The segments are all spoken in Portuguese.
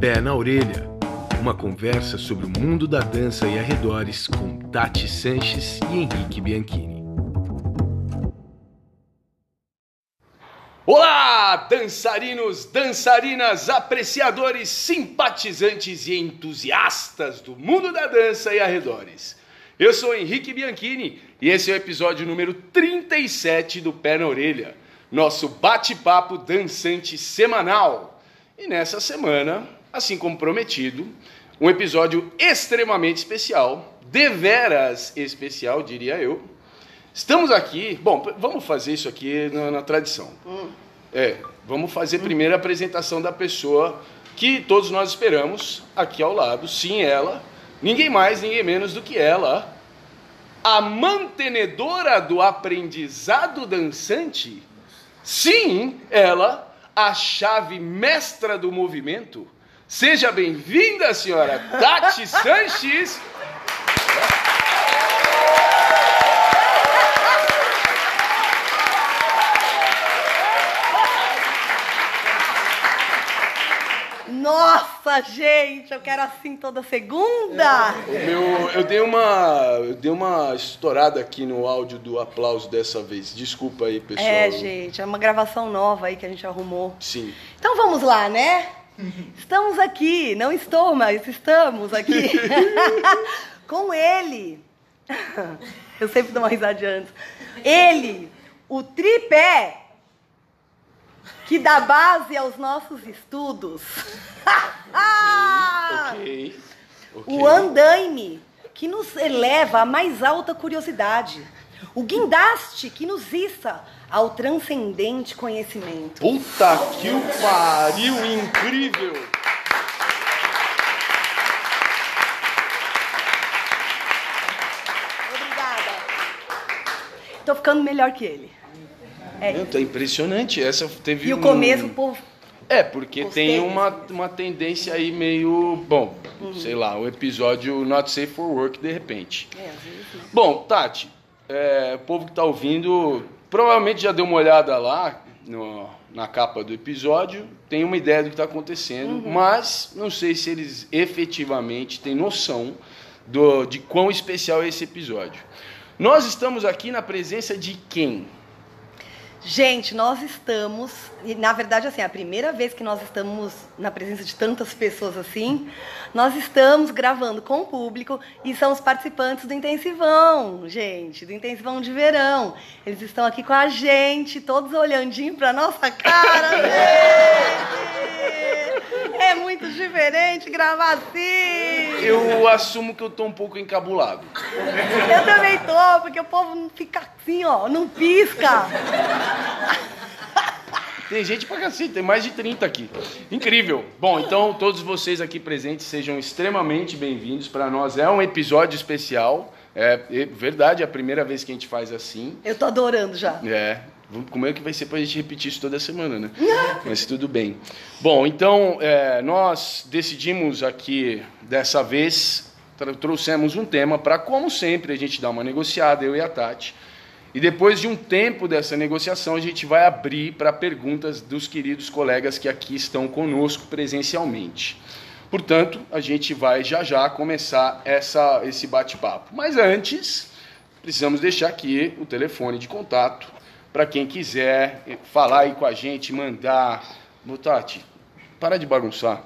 Pé na Orelha, uma conversa sobre o mundo da dança e arredores com Tati Sanches e Henrique Bianchini. Olá, dançarinos, dançarinas, apreciadores, simpatizantes e entusiastas do mundo da dança e arredores. Eu sou Henrique Bianchini e esse é o episódio número 37 do Pé na Orelha, nosso bate-papo dançante semanal. E nessa semana, assim como prometido, um episódio extremamente especial, deveras especial, diria eu. Estamos aqui, bom, vamos fazer isso aqui na, na tradição. Hum. É, vamos fazer primeiro a apresentação da pessoa que todos nós esperamos aqui ao lado. Sim, ela, ninguém mais, ninguém menos do que ela, a mantenedora do aprendizado dançante. Sim, ela, a chave mestra do movimento. Seja bem-vinda, senhora Tati Sanches. Nossa, gente, eu quero assim toda segunda. Meu, eu dei uma, eu dei uma estourada aqui no áudio do aplauso dessa vez. Desculpa aí, pessoal. É, gente, é uma gravação nova aí que a gente arrumou. Sim. Então vamos lá, né? Estamos aqui, não estou, mas estamos aqui com ele. Eu sempre dou uma risadinha antes. Ele, o tripé que dá base aos nossos estudos. Ok. ok. O andaime, que nos eleva à mais alta curiosidade. O guindaste, que nos issa ao transcendente conhecimento. Puta que o pariu, incrível! Obrigada. Tô ficando melhor que ele. É. Meu, tá impressionante. Essa teve E o um- começo, o povo. É, porque Gostei tem uma, uma tendência aí meio. Bom, Uhum. sei lá, um episódio not safe for work de repente. É? Bom, Tati, é, o povo que tá ouvindo provavelmente já deu uma olhada lá no- na capa do episódio, tem uma ideia do que está acontecendo, Uhum. mas não sei se eles efetivamente têm noção do, de quão especial é esse episódio. Nós estamos aqui na presença de quem? Gente, nós estamos, e na verdade, assim, é a primeira vez que nós estamos na presença de tantas pessoas assim, nós estamos gravando com o público e são os participantes do Intensivão, gente, do Intensivão de Verão. Eles estão aqui com a gente, todos olhandinho pra nossa cara, gente! É muito diferente gravar assim! Eu assumo que eu tô um pouco encabulado. Eu também tô, porque o povo não fica assim, ó, não pisca. Tem gente pra cacete, tem mais de 30 aqui. Incrível. Bom, então todos vocês aqui presentes sejam extremamente bem-vindos. Para nós é um episódio especial. É, é verdade, é a primeira vez que a gente faz assim. Eu tô adorando já. É. Como é que vai ser pra gente repetir isso toda semana, né? Mas tudo bem. Bom, então é, nós decidimos aqui dessa vez, trouxemos um tema para, como sempre, a gente dar uma negociada, eu e a Tati. E depois de um tempo dessa negociação, a gente vai abrir para perguntas dos queridos colegas que aqui estão conosco presencialmente. Portanto, a gente vai já já começar essa, esse bate-papo. Mas antes, precisamos deixar aqui o telefone de contato para quem quiser falar aí com a gente, mandar. Ô, Tati, para de bagunçar.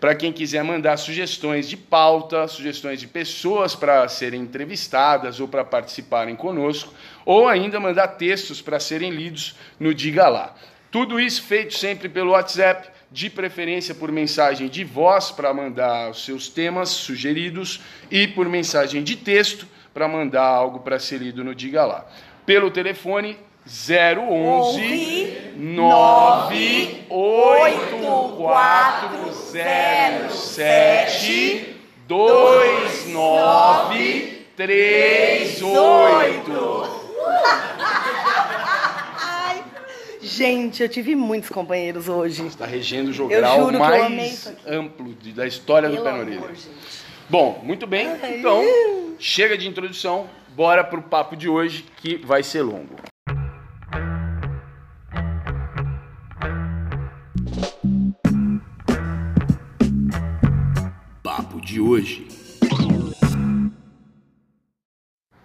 Para quem quiser mandar sugestões de pauta, sugestões de pessoas para serem entrevistadas ou para participarem conosco, ou ainda mandar textos para serem lidos no Diga Lá. Tudo isso feito sempre pelo WhatsApp, de preferência por mensagem de voz para mandar os seus temas sugeridos e por mensagem de texto para mandar algo para ser lido no Diga Lá. Pelo telefone 011 98407 2938. Ai, gente, eu tive muitos companheiros hoje. Está regendo o jogral mais amplo de- da história do Pelo Orelha. gente. Bom, muito bem. Então, chega de introdução. Bora pro papo de hoje que vai ser longo. De hoje.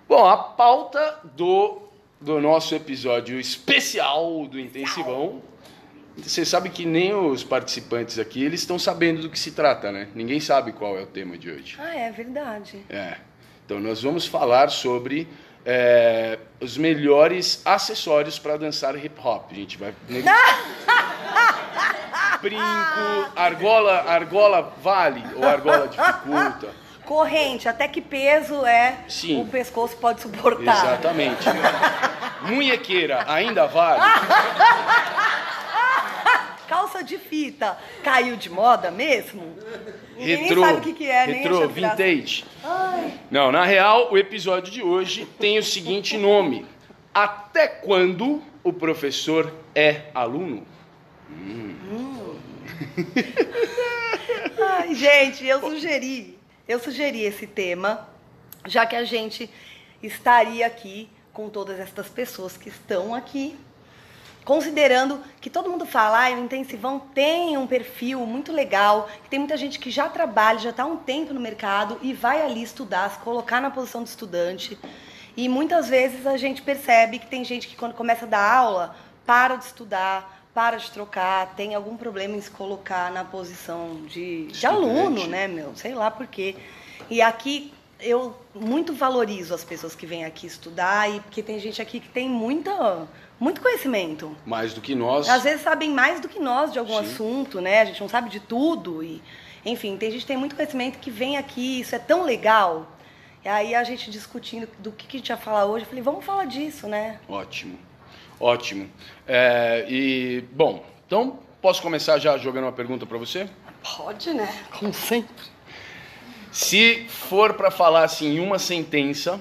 Bom, a pauta do, do nosso episódio especial do Intensivão. Você sabe que nem os participantes aqui, eles estão sabendo do que se trata, né? Ninguém sabe qual é o tema de hoje. Ah, é verdade. É. Então nós vamos falar sobre é, os melhores acessórios para dançar hip hop. A gente vai. Brinco, argola, argola vale ou argola dificulta? Corrente, até que peso é Sim. o pescoço pode suportar. Exatamente. Munhequeira ainda vale? Calça de fita caiu de moda mesmo? Ninguém nem Retrô, sabe o que, que é, nem acha graça. vintage. Ai, Não, na real, o episódio de hoje tem o seguinte nome: Até quando o professor é aluno? Ai, gente, eu sugeri, eu sugeri esse tema, já que a gente estaria aqui com todas essas pessoas que estão aqui, considerando que todo mundo fala, ah, o intensivão tem um perfil muito legal, que tem muita gente que já trabalha, já está um tempo no mercado e vai ali estudar, se colocar na posição de estudante. E muitas vezes a gente percebe que tem gente que quando começa a dar aula, para de estudar, para de trocar, tem algum problema em se colocar na posição de, de aluno, né, meu? Sei lá por quê. E aqui eu muito valorizo as pessoas que vêm aqui estudar e porque tem gente aqui que tem muita, muito conhecimento. Mais do que nós. Às vezes sabem mais do que nós de algum Sim. assunto, né? A gente não sabe de tudo e enfim, tem gente que tem muito conhecimento que vem aqui, isso é tão legal. E aí a gente discutindo do que, que a gente ia falar hoje, eu falei, vamos falar disso, né? Ótimo, ótimo. É, e, bom, então posso começar já jogando uma pergunta para você? Pode, né? Como sempre. Se for para falar assim em uma sentença,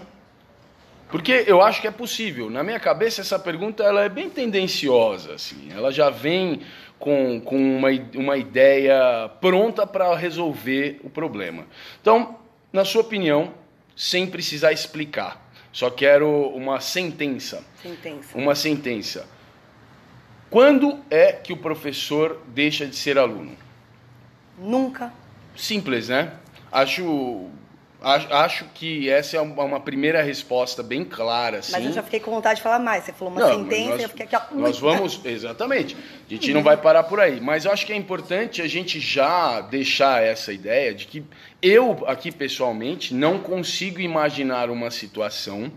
porque eu acho que é possível. Na minha cabeça essa pergunta ela é bem tendenciosa, assim. Ela já vem com, com uma, uma ideia pronta para resolver o problema. Então, na sua opinião, sem precisar explicar, só quero uma sentença. Sentença. Uma sentença. Quando é que o professor deixa de ser aluno? Nunca. Simples, né? Acho, acho, que essa é uma primeira resposta bem clara, assim. Mas eu já fiquei com vontade de falar mais. Você falou uma Não, sentença nós- eu fiquei aqui, ó. Nós vamos, exatamente. A gente não vai parar por aí. Mas eu acho que é importante a gente já deixar essa ideia de que eu, aqui pessoalmente, não consigo imaginar uma situação,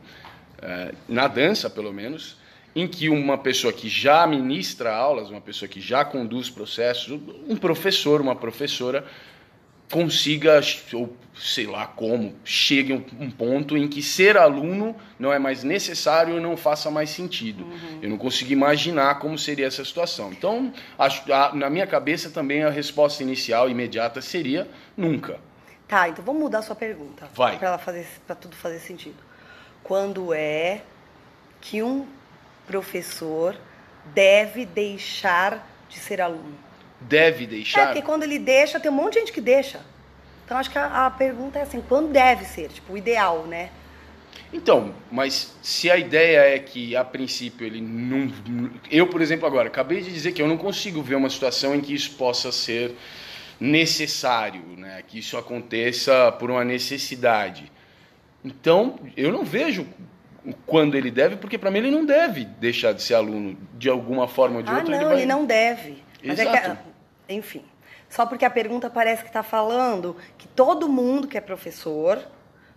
eh, na dança pelo menos, em que uma pessoa que já ministra aulas, uma pessoa que já conduz processos, um professor, uma professora, consiga, ou sei lá como, chegue a um um ponto em que ser aluno não é mais necessário e não faça mais sentido. Eu não consigo imaginar como seria essa situação. Então, acho, a- na minha cabeça também a resposta inicial, imediata, seria nunca. Tá, então vamos mudar a sua pergunta. Vai. Ela fazer, pra tudo fazer sentido. Quando é que um professor deve deixar de ser aluno? Deve É, deixar. porque quando ele deixa, tem um monte de gente que deixa. Então acho que a, a pergunta é assim, quando deve ser? Tipo, o ideal, né? Então, mas se a ideia é que a princípio ele não. Eu, por exemplo, agora, acabei de dizer que eu não consigo ver uma situação em que isso possa ser necessário, né? que isso aconteça por uma necessidade. Então, eu não vejo quando ele deve, porque para mim ele não deve deixar de ser aluno de alguma forma ou de ah, outra. não, ele, vai... ele não deve. Mas é que, Exato. enfim, só porque a pergunta parece que está falando que todo mundo que é professor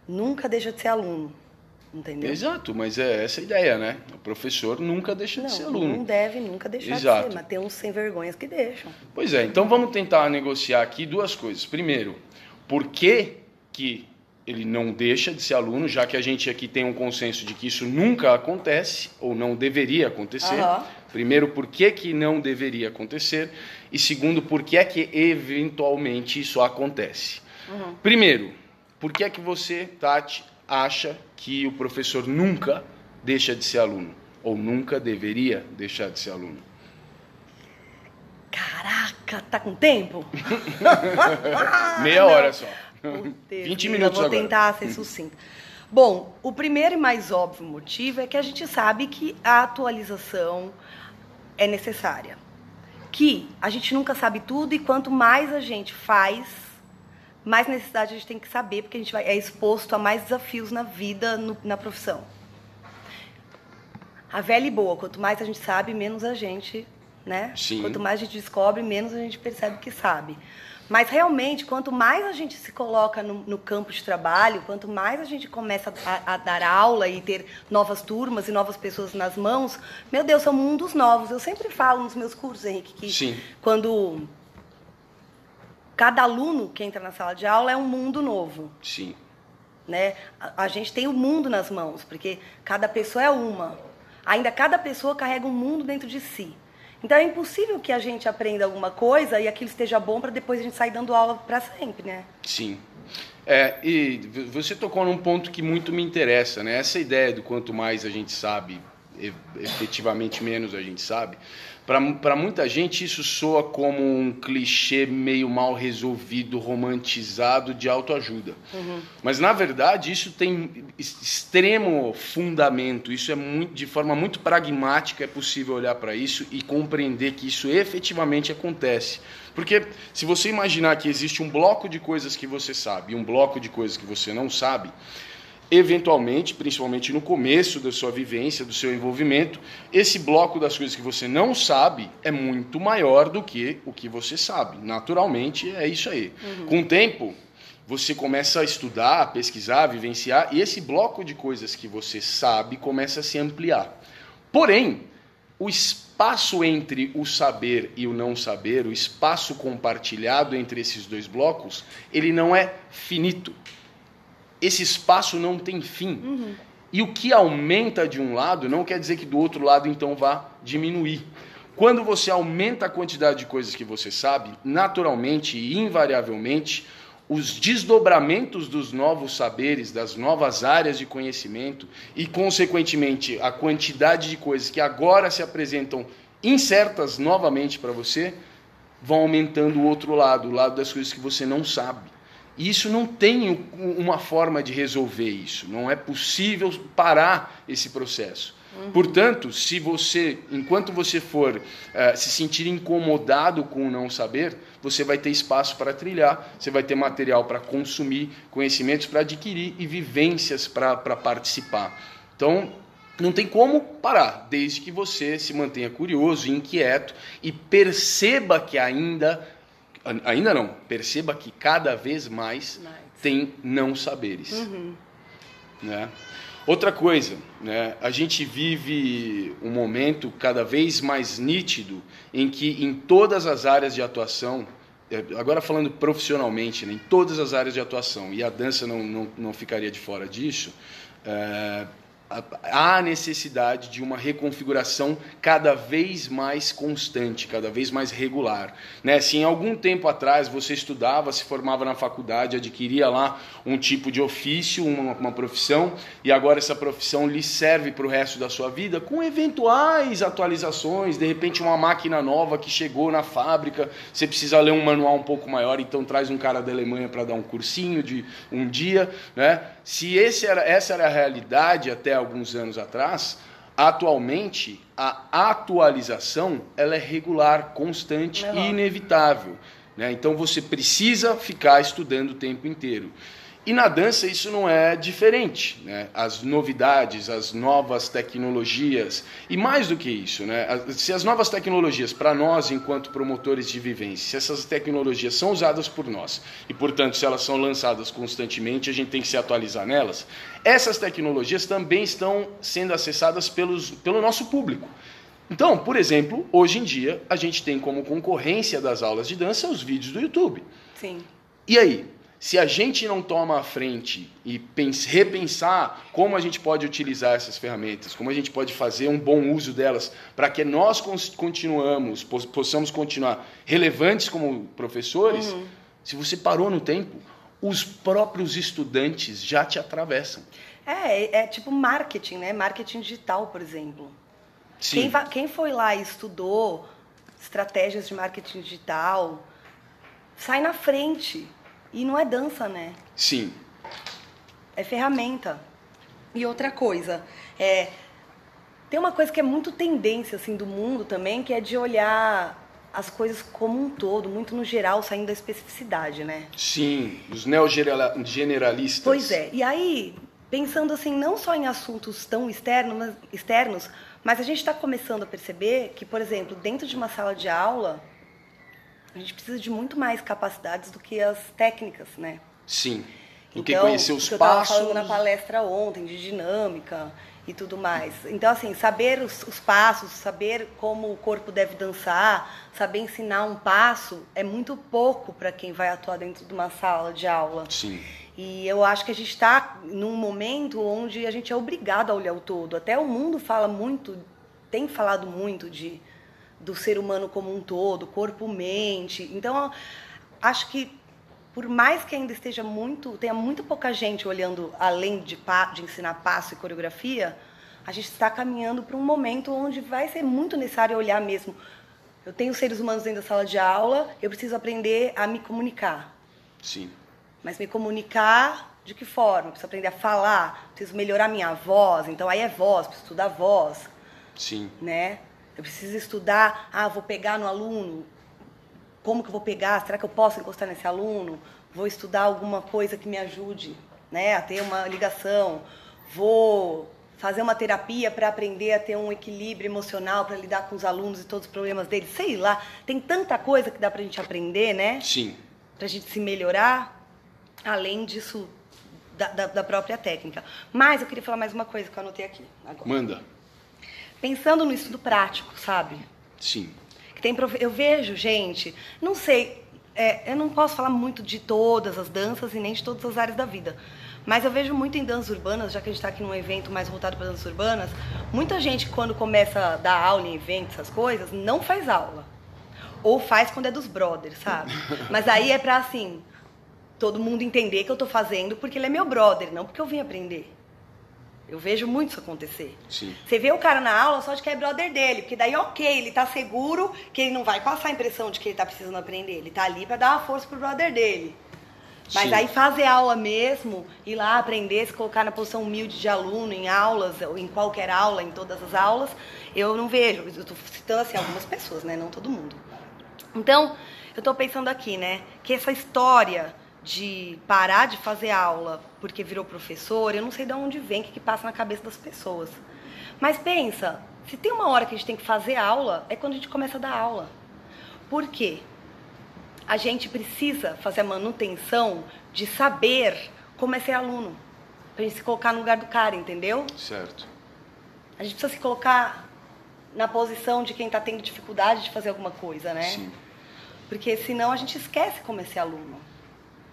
nunca deixa de ser aluno. Entendeu? Exato, mas é essa a ideia, né? O professor nunca deixa de ser Não, aluno. não deve nunca deixar Exato. de ser, mas tem uns sem vergonhas que deixam. Pois é, então vamos tentar negociar aqui duas coisas. Primeiro, por que, que ele não deixa de ser aluno, já que a gente aqui tem um consenso de que isso nunca acontece, ou não deveria acontecer. Aham. Primeiro, por que, que não deveria acontecer? E segundo, por que é que eventualmente isso acontece? Uhum. Primeiro, por que é que você, Tati, acha que o professor nunca deixa de ser aluno? Ou nunca deveria deixar de ser aluno? Caraca, tá com tempo? Meia hora só. Putz, 20 eu minutos vou agora. tentar ser sucinta. Bom, o primeiro e mais óbvio motivo é que a gente sabe que a atualização é necessária. Que a gente nunca sabe tudo e quanto mais a gente faz, mais necessidade a gente tem que saber, porque a gente vai, é exposto a mais desafios na vida, no, na profissão. A velha e boa, quanto mais a gente sabe, menos a gente, né? Sim. Quanto mais a gente descobre, menos a gente percebe que sabe. Mas realmente, quanto mais a gente se coloca no, no campo de trabalho, quanto mais a gente começa a, a, dar aula e ter novas turmas e novas pessoas nas mãos, meu Deus, são mundos novos. Eu sempre falo nos meus cursos, Henrique, que Sim. quando cada aluno que entra na sala de aula é um mundo novo. Sim. Né? A, a gente tem o mundo nas mãos, porque cada pessoa é uma. Ainda cada pessoa carrega um mundo dentro de si. Então é impossível que a gente aprenda alguma coisa e aquilo esteja bom para depois a gente sair dando aula para sempre, né? Sim. É, e você tocou num ponto que muito me interessa, né? Essa ideia do quanto mais a gente sabe, efetivamente menos a gente sabe. Para muita gente, isso soa como um clichê meio mal resolvido, romantizado de autoajuda. Uhum. Mas, na verdade, isso tem extremo fundamento. Isso é muito, de forma muito pragmática, é possível olhar para isso e compreender que isso efetivamente acontece. Porque se você imaginar que existe um bloco de coisas que você sabe e um bloco de coisas que você não sabe, eventualmente, principalmente no começo da sua vivência, do seu envolvimento, esse bloco das coisas que você não sabe é muito maior do que o que você sabe. Naturalmente, é isso aí. Uhum. Com o tempo, você começa a estudar, a pesquisar, a vivenciar, e esse bloco de coisas que você sabe começa a se ampliar. Porém, o espaço entre o saber e o não saber, o espaço compartilhado entre esses dois blocos, ele não é finito esse espaço não tem fim. Uhum. E o que aumenta de um lado não quer dizer que do outro lado então vá diminuir. Quando você aumenta a quantidade de coisas que você sabe, naturalmente e invariavelmente, os desdobramentos dos novos saberes, das novas áreas de conhecimento e, consequentemente, a quantidade de coisas que agora se apresentam incertas novamente para você, vão aumentando o outro lado, o lado das coisas que você não sabe. E isso não tem uma forma de resolver isso. Não é possível parar esse processo. Uhum. Portanto, se você, enquanto você for uh, se sentir incomodado com o não saber, você vai ter espaço para trilhar, você vai ter material para consumir, conhecimentos para adquirir e vivências para participar. Então, não tem como parar, desde que você se mantenha curioso, inquieto e perceba que ainda ainda não, perceba que cada vez mais, mais. tem não saberes. Uhum. Né? Outra coisa, né? a gente vive um momento cada vez mais nítido em que em todas as áreas de atuação, é, agora falando profissionalmente, né? em todas as áreas de atuação, e a dança não, não, não ficaria de fora disso, é, há necessidade de uma reconfiguração cada vez mais constante, cada vez mais regular. Né? Se em algum tempo atrás você estudava, se formava na faculdade, adquiria lá um tipo de ofício, uma, uma profissão, e agora essa profissão lhe serve para o resto da sua vida, com eventuais atualizações, de repente uma máquina nova que chegou na fábrica, você precisa ler um manual um pouco maior, então traz um cara da Alemanha para dar um cursinho de um dia. Né? Se era, essa era a realidade até alguns anos atrás, atualmente a atualização ela é regular, constante e inevitável. Né? Então você precisa ficar estudando o tempo inteiro. E na dança isso não é diferente, né? As novidades, as novas tecnologias e mais do que isso, né? Se as novas tecnologias para nós enquanto promotores de vivência, se essas tecnologias são usadas por nós e portanto se elas são lançadas constantemente, a gente tem que se atualizar nelas. Essas tecnologias também estão sendo acessadas pelos, pelo nosso público. Então, por exemplo, hoje em dia a gente tem como concorrência das aulas de dança os vídeos do YouTube. Sim. E aí, se a gente não toma a frente e repensar como a gente pode utilizar essas ferramentas, como a gente pode fazer um bom uso delas, para que nós continuamos, possamos continuar relevantes como professores, uhum. se você parou no tempo, os próprios estudantes já te atravessam. É, é tipo marketing, né? Marketing digital, por exemplo. Sim. Quem, quem foi lá e estudou estratégias de marketing digital, sai na frente. E não é dança, né? Sim. É ferramenta. E outra coisa, é, tem uma coisa que é muito tendência assim do mundo também, que é de olhar as coisas como um todo, muito no geral, saindo da especificidade, né? Sim, os neogeneralistas. Pois é. E aí, pensando assim, não só em assuntos tão externos, mas, externos, mas a gente está começando a perceber que, por exemplo, dentro de uma sala de aula, a gente precisa de muito mais capacidades do que as técnicas, né? Sim. Do então, que conhecer os que eu passos. estava falando na palestra ontem de dinâmica e tudo mais. Então, assim, saber os, os, passos, saber como o corpo deve dançar, saber ensinar um passo é muito pouco para quem vai atuar dentro de uma sala de aula. Sim. E eu acho que a gente está num momento onde a gente é obrigado a olhar o todo. Até o mundo fala muito, tem falado muito de do ser humano como um todo, corpo, mente. Então, acho que por mais que ainda esteja muito, tenha muito pouca gente olhando além de, de ensinar passo e coreografia, a gente está caminhando para um momento onde vai ser muito necessário olhar mesmo. Eu tenho seres humanos dentro da sala de aula, eu preciso aprender a me comunicar. Sim. Mas me comunicar de que forma? Eu preciso aprender a falar, preciso melhorar minha voz, então aí é voz, preciso estudar voz. Sim. Né? Eu preciso estudar, ah, vou pegar no aluno, como que eu vou pegar? Será que eu posso encostar nesse aluno? Vou estudar alguma coisa que me ajude né, a ter uma ligação. Vou fazer uma terapia para aprender a ter um equilíbrio emocional, para lidar com os alunos e todos os problemas deles. Sei lá, tem tanta coisa que dá para a gente aprender, né? Sim. Para a gente se melhorar, além disso, da, da, da, própria técnica. Mas eu queria falar mais uma coisa que eu anotei aqui. Agora. Manda. Pensando no estudo prático, sabe? Sim. Tem prof... Eu vejo, gente, não sei, é, eu não posso falar muito de todas as danças e nem de todas as áreas da vida. Mas eu vejo muito em danças urbanas, já que a gente está aqui num evento mais voltado para danças urbanas, muita gente, quando começa a dar aula em eventos, essas coisas, não faz aula. Ou faz quando é dos brothers, sabe? Mas aí é para, assim, todo mundo entender que eu estou fazendo porque ele é meu brother, não porque eu vim aprender. Eu vejo muito isso acontecer. Sim. Você vê o cara na aula só de que é brother dele, porque daí, ok, ele tá seguro que ele não vai passar a impressão de que ele tá precisando aprender. Ele tá ali para dar uma força pro brother dele. Mas Sim. aí fazer aula mesmo, ir lá aprender, se colocar na posição humilde de aluno em aulas, ou em qualquer aula, em todas as aulas, eu não vejo. Eu estou citando assim algumas pessoas, né? Não todo mundo. Então, eu estou pensando aqui, né? Que essa história de parar de fazer aula porque virou professor, eu não sei de onde vem, o que, que passa na cabeça das pessoas. Mas pensa, se tem uma hora que a gente tem que fazer aula, é quando a gente começa a dar aula. Por quê? A gente precisa fazer a manutenção de saber como é ser aluno. Pra gente se colocar no lugar do cara, entendeu? Certo. A gente precisa se colocar na posição de quem está tendo dificuldade de fazer alguma coisa, né? Sim. Porque senão a gente esquece como é ser aluno.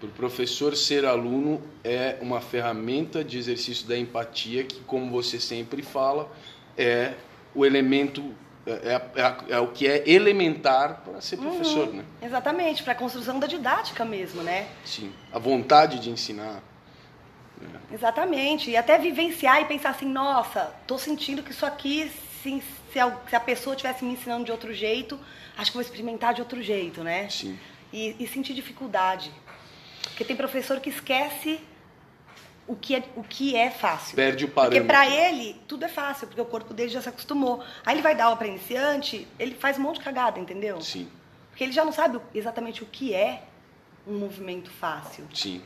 Para o professor ser aluno é uma ferramenta de exercício da empatia que, como você sempre fala, é o elemento, é, é, é o que é elementar para ser uhum. professor, uhum, né? Exatamente, para a construção da didática mesmo, né? Sim, a vontade de ensinar. Né? Exatamente, e até vivenciar e pensar assim, nossa, tô sentindo que isso aqui, se, se, a, se a pessoa tivesse me ensinando de outro jeito, acho que vou experimentar de outro jeito, né? Sim. E, e sentir dificuldade. Porque tem professor que esquece o que é, o que é fácil. Perde o parâmetro. Porque para ele, tudo é fácil, porque o corpo dele já se acostumou. Aí ele vai dar aula para iniciante, ele faz um monte de cagada, entendeu? Sim. Porque ele já não sabe exatamente o que é um movimento fácil. Sim.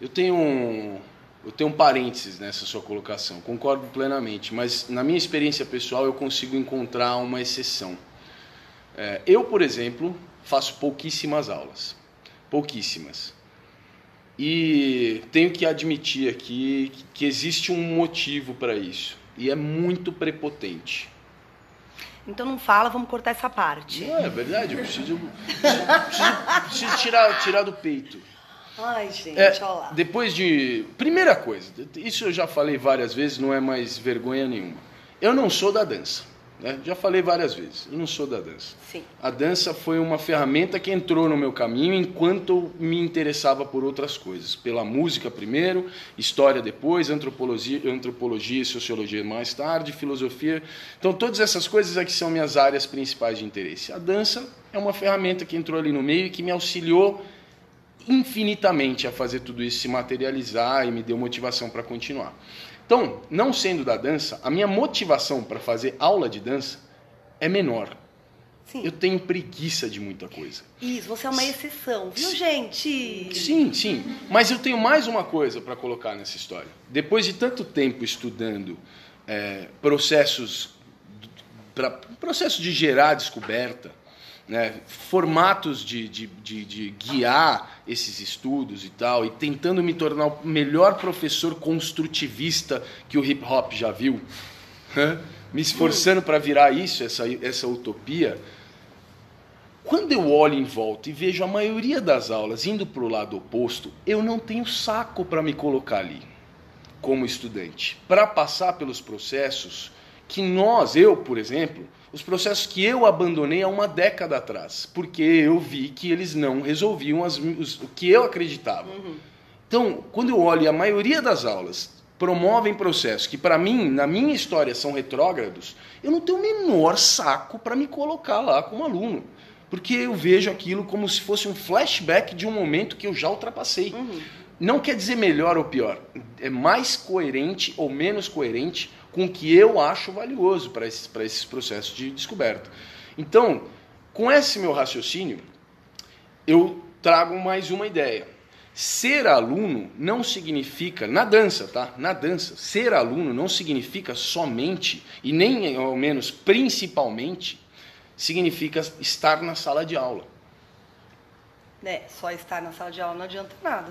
Eu tenho um, eu tenho um parênteses nessa sua colocação, concordo plenamente, mas na minha experiência pessoal eu consigo encontrar uma exceção. É, eu, por exemplo, faço pouquíssimas aulas pouquíssimas. E tenho que admitir aqui que existe um motivo para isso. E é muito prepotente. Então não fala, vamos cortar essa parte. Não, é verdade, eu preciso, preciso, preciso tirar, tirar do peito. Ai, gente, é, olha lá. Depois de. Primeira coisa, isso eu já falei várias vezes, não é mais vergonha nenhuma. Eu não sou da dança. Né? Já falei várias vezes, eu não sou da dança. Sim. A dança foi uma ferramenta que entrou no meu caminho enquanto eu me interessava por outras coisas. Pela música primeiro, história depois, antropologia, antropologia e sociologia mais tarde, filosofia. Então todas essas coisas aqui são minhas áreas principais de interesse. A dança é uma ferramenta que entrou ali no meio e que me auxiliou infinitamente a fazer tudo isso se materializar e me deu motivação para continuar. Então, não sendo da dança, a minha motivação para fazer aula de dança é menor. Sim. Eu tenho preguiça de muita coisa. Isso, você é uma exceção, viu, gente? Sim, sim. Mas eu tenho mais uma coisa para colocar nessa história. Depois de tanto tempo estudando é, processos, pra, processo de gerar descoberta, né, formatos de, de, de, de, guiar esses estudos e tal, e tentando me tornar o melhor professor construtivista que o hip hop já viu, né, me esforçando para virar isso, essa, essa utopia. Quando eu olho em volta e vejo a maioria das aulas indo para o lado oposto, eu não tenho saco para me colocar ali como estudante, para passar pelos processos que nós, eu, por exemplo, os processos que eu abandonei há uma década atrás, porque eu vi que eles não resolviam as, os, o que eu acreditava. Uhum. Então, quando eu olho a maioria das aulas promovem processos que, para mim, na minha história, são retrógrados, eu não tenho o menor saco para me colocar lá como aluno. Porque eu vejo aquilo como se fosse um flashback de um momento que eu já ultrapassei. Uhum. Não quer dizer melhor ou pior, é mais coerente ou menos coerente com o que eu acho valioso para esses, esses processos de descoberta. Então, com esse meu raciocínio, eu trago mais uma ideia. Ser aluno não significa, na dança, tá? Na dança, ser aluno não significa somente, e nem ao menos principalmente, significa estar na sala de aula. É, só estar na sala de aula não adianta nada.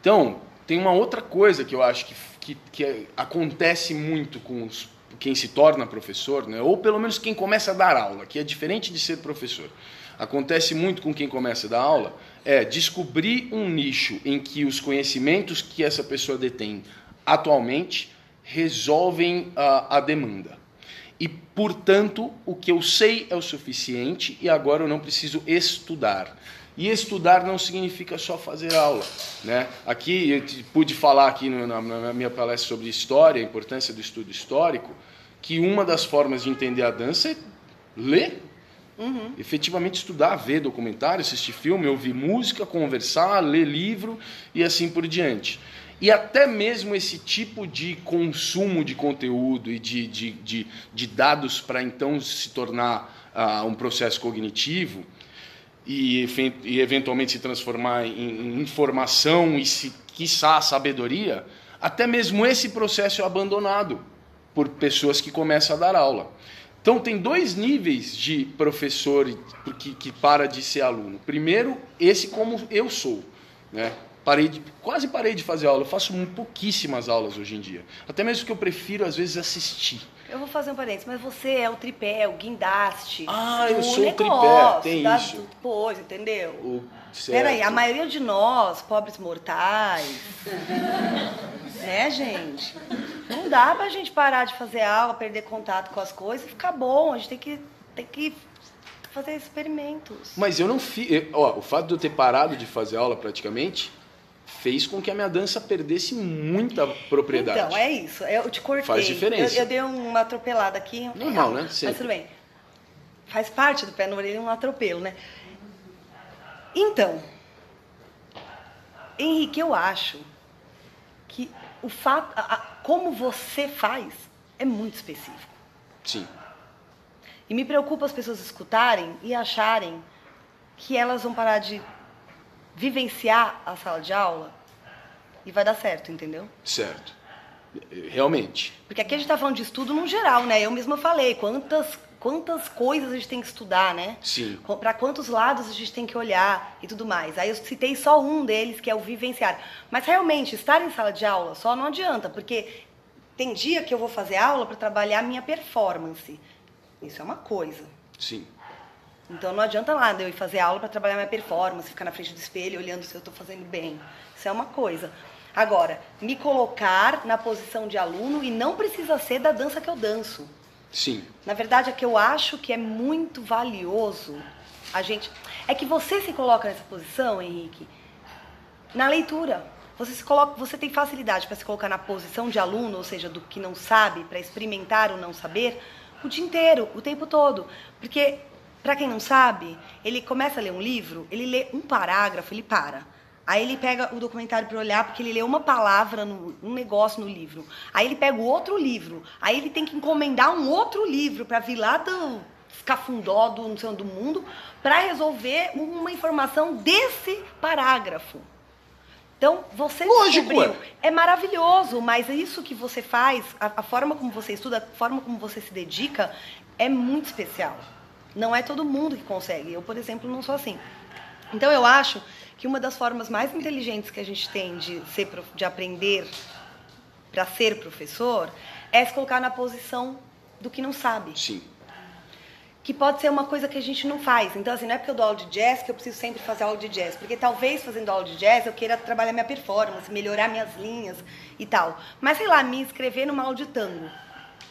Então, tem uma outra coisa que eu acho que, que, que acontece muito com os, quem se torna professor, né? ou pelo menos quem começa a dar aula, que é diferente de ser professor. Acontece muito com quem começa a dar aula, é descobrir um nicho em que os conhecimentos que essa pessoa detém atualmente resolvem a, a demanda. E, portanto, o que eu sei é o suficiente e agora eu não preciso estudar. E estudar não significa só fazer aula. Né? Aqui, eu pude falar aqui na, na minha palestra sobre história, a importância do estudo histórico, que uma das formas de entender a dança é ler. Uhum. Efetivamente estudar, ver documentário, assistir filme, ouvir música, conversar, ler livro e assim por diante. E até mesmo esse tipo de consumo de conteúdo e de, de, de, de dados para então se tornar uh, um processo cognitivo, e, e eventualmente se transformar em, informação e, se, quiçá, sabedoria, até mesmo esse processo é abandonado por pessoas que começam a dar aula. Então, tem dois níveis de professor que, que para de ser aluno. Primeiro, esse como eu sou. Né? Parei de, quase parei de fazer aula. Eu faço pouquíssimas aulas hoje em dia. Até mesmo que eu prefiro, às vezes, assistir. Eu vou fazer um parênteses, mas você é o tripé, o guindaste. Ah, eu sou o tripé, tem da, isso. Pois, entendeu? O, Peraí, a maioria de nós, pobres mortais, né, gente? Não dá pra gente parar de fazer aula, perder contato com as coisas e ficar bom. A gente tem que, tem que fazer experimentos. Mas eu não fiz. Ó, o fato de eu ter parado de fazer aula praticamente fez com que a minha dança perdesse muita propriedade. Então, é isso. Eu te cortei. Faz diferença. Eu, eu dei uma atropelada aqui. Normal, né? Sempre. Mas tudo bem. Faz parte do pé no orelha um atropelo, né? Então, Henrique, eu acho que o fato, a, a, como você faz é muito específico. Sim. E me preocupa as pessoas escutarem e acharem que elas vão parar de vivenciar a sala de aula e vai dar certo, entendeu? Certo. Realmente. Porque aqui a gente está falando de estudo no geral, né? Eu mesma falei quantas quantas coisas a gente tem que estudar, né? Sim. Para quantos lados a gente tem que olhar e tudo mais. Aí eu citei só um deles, que é o vivenciar. Mas realmente, estar em sala de aula só não adianta, porque tem dia que eu vou fazer aula para trabalhar a minha performance. Isso é uma coisa. Sim. Então não adianta nada eu ir fazer aula para trabalhar minha performance, ficar na frente do espelho olhando se eu estou fazendo bem. Isso é uma coisa. Agora, me colocar na posição de aluno e não precisa ser da dança que eu danço. Sim. Na verdade, é que eu acho que é muito valioso a gente. É que você se coloca nessa posição, Henrique, na leitura. Você se coloca, você tem facilidade para se colocar na posição de aluno, ou seja, do que não sabe, para experimentar o não saber, o dia inteiro, o tempo todo. Porque para quem não sabe, ele começa a ler um livro, ele lê um parágrafo, ele para. Aí ele pega o documentário para olhar, porque ele lê uma palavra, no, um negócio no livro. Aí ele pega o outro livro. Aí ele tem que encomendar um outro livro para vir lá do escafundó do, não sei, do mundo para resolver uma informação desse parágrafo. Então, você Lógico, descobriu. É maravilhoso, mas isso que você faz, a, a, forma como você estuda, a forma como você se dedica, é muito especial. Não é todo mundo que consegue. Eu, por exemplo, não sou assim. Então, eu acho que uma das formas mais inteligentes que a gente tem de, ser, de aprender para ser professor é se colocar na posição do que não sabe. Sim que pode ser uma coisa que a gente não faz. Então, assim, não é porque eu dou aula de jazz que eu preciso sempre fazer aula de jazz. Porque talvez fazendo aula de jazz eu queira trabalhar minha performance, melhorar minhas linhas e tal. Mas, sei lá, me inscrever numa aula de tango.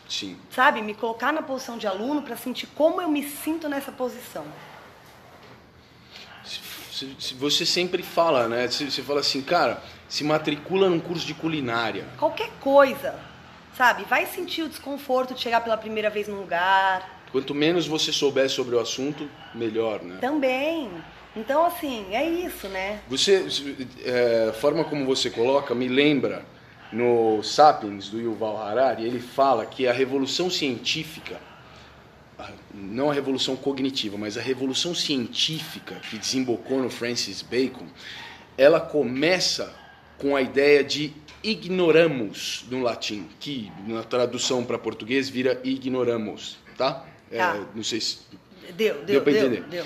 Sim. Sabe? Me colocar na posição de aluno para sentir como eu me sinto nessa posição. Você sempre fala, né? Você fala assim, cara, se matricula num curso de culinária. Qualquer coisa, sabe? Vai sentir o desconforto de chegar pela primeira vez num lugar Quanto menos você souber sobre o assunto, melhor, né? Também. Então, assim, é isso, né? Você, é, a forma como você coloca me lembra no Sapiens do Yuval Harari, ele fala que a revolução científica, não a revolução cognitiva, mas a revolução científica que desembocou no Francis Bacon, ela começa com a ideia de ignoramos no latim, que na tradução para português vira ignoramos, tá? É, tá. não sei se. Deu, deu, deu para entender. Deu.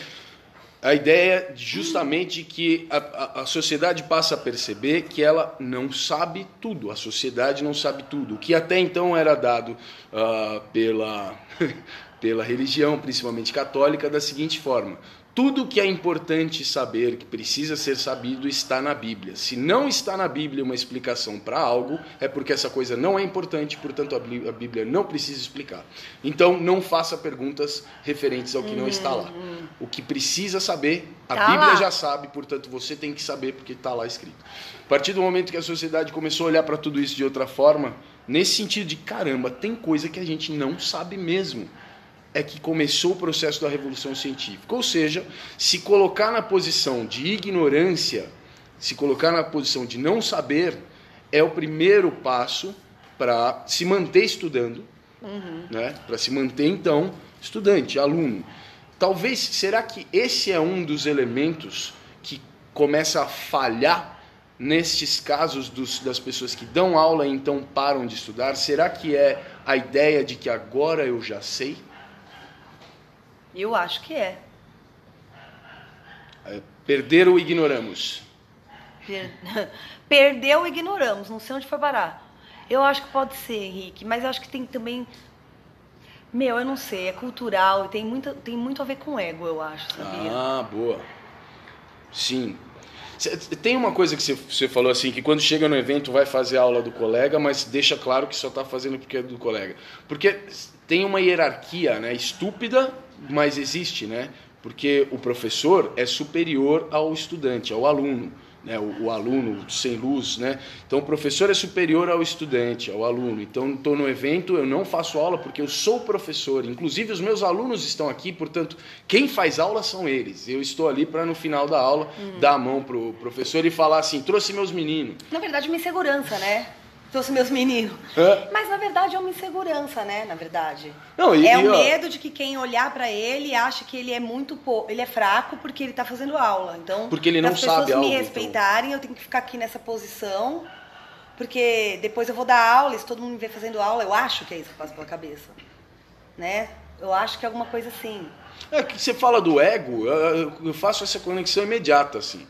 A ideia justamente que a, a, sociedade passa a perceber que ela não sabe tudo, a sociedade não sabe tudo. O que até então era dado uh, pela, pela religião, principalmente católica, da seguinte forma: tudo que é importante saber, que precisa ser sabido, está na Bíblia. Se não está na Bíblia uma explicação para algo, é porque essa coisa não é importante, portanto a Bíblia não precisa explicar. Então não faça perguntas referentes ao que não está lá. O que precisa saber, a tá Bíblia lá. já sabe, portanto você tem que saber porque está lá escrito. A partir do momento que a sociedade começou a olhar para tudo isso de outra forma, nesse sentido de caramba, tem coisa que a gente não sabe mesmo é que começou o processo da revolução científica. Ou seja, se colocar na posição de ignorância, se colocar na posição de não saber, é o primeiro passo para se manter estudando, uhum. né? para se manter, então, estudante, aluno. Talvez, será que esse é um dos elementos que começa a falhar nestes casos dos, das pessoas que dão aula e então param de estudar? Será que é a ideia de que agora eu já sei? Eu acho que é. é perder ou ignoramos? Per... Perdeu ou ignoramos, não sei onde foi parar. Eu acho que pode ser, Henrique, mas acho que tem também. Meu, eu não sei, é cultural e tem muito, tem muito a ver com ego, eu acho, sabia? Ah, boa. Sim. Tem uma coisa que você falou assim, que quando chega no evento vai fazer a aula do colega, mas deixa claro que só está fazendo porque é do colega. Porque tem uma hierarquia né, estúpida mas existe, né? Porque o professor é superior ao estudante, ao aluno. Né, o, o, aluno sem luz, né? Então o professor é superior ao estudante, ao aluno. Então estou no evento, eu não faço aula porque eu sou professor. Inclusive os meus alunos estão aqui, portanto quem faz aula são eles. Eu estou ali para no final da aula uhum. dar a mão pro professor e falar assim, trouxe meus meninos. Na verdade uma insegurança, né? Trouxe meus meninos. É. Mas na verdade é uma insegurança, né? Na verdade. Não, e, é o medo de que quem olhar para ele acha que ele é muito po... ele é fraco porque ele tá fazendo aula. Então, porque ele não as pessoas me então. respeitarem, então... eu tenho que ficar aqui nessa posição. Porque depois eu vou dar aula, e se todo mundo me ver fazendo aula, eu acho que é isso que passa pela cabeça. Né? Eu acho que é alguma coisa assim. É que você fala do ego, eu faço essa conexão imediata, assim.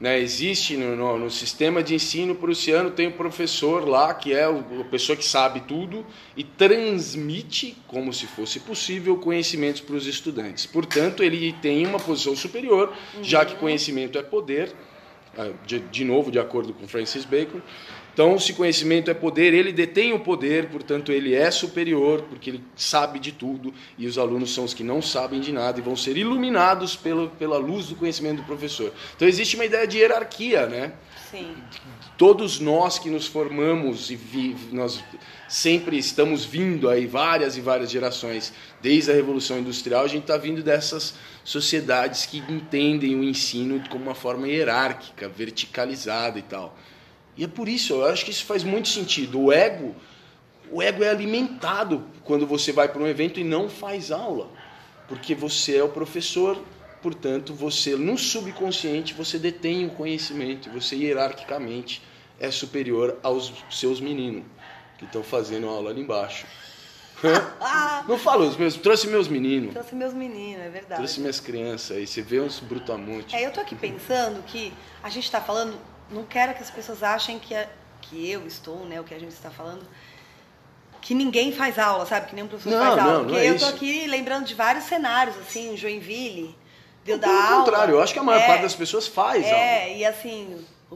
Né, existe no, no, no, sistema de ensino prussiano, tem um professor lá, que é o, a pessoa que sabe tudo e transmite, como se fosse possível, conhecimentos para os estudantes. Portanto, ele tem uma posição superior, uhum. já que conhecimento é poder, ah, de, de novo, de acordo com Francis Bacon. Então, se conhecimento é poder, ele detém o poder, portanto, ele é superior, porque ele sabe de tudo, e os alunos são os que não sabem de nada e vão ser iluminados pelo, pela luz do conhecimento do professor. Então, existe uma ideia de hierarquia, né? Sim. Todos nós que nos formamos e vi, nós sempre estamos vindo aí várias e várias gerações, desde a Revolução Industrial, a gente está vindo dessas sociedades que entendem o ensino como uma forma hierárquica, verticalizada e tal. E é por isso, eu acho que isso faz muito sentido. O ego, o ego é alimentado quando você vai para um evento e não faz aula. Porque você é o professor, portanto, você no subconsciente você detém o conhecimento, você hierarquicamente é superior aos seus meninos que estão fazendo aula ali embaixo. Não falo, meus, trouxe meus meninos. Trouxe meus meninos, é verdade. Trouxe minhas crianças aí, você vê uns brutamontes. É, eu tô aqui pensando que a gente está falando, não quero que as pessoas achem que, é, que eu estou, né, o que a gente está falando, que ninguém faz aula, sabe? Que nenhum professor Não, faz aula. não, não Porque é eu tô isso. aqui lembrando de vários cenários, assim, em Joinville, deu Pelo dar aula. contrário, eu acho que a maior É, parte das pessoas faz aula. É, e assim, o,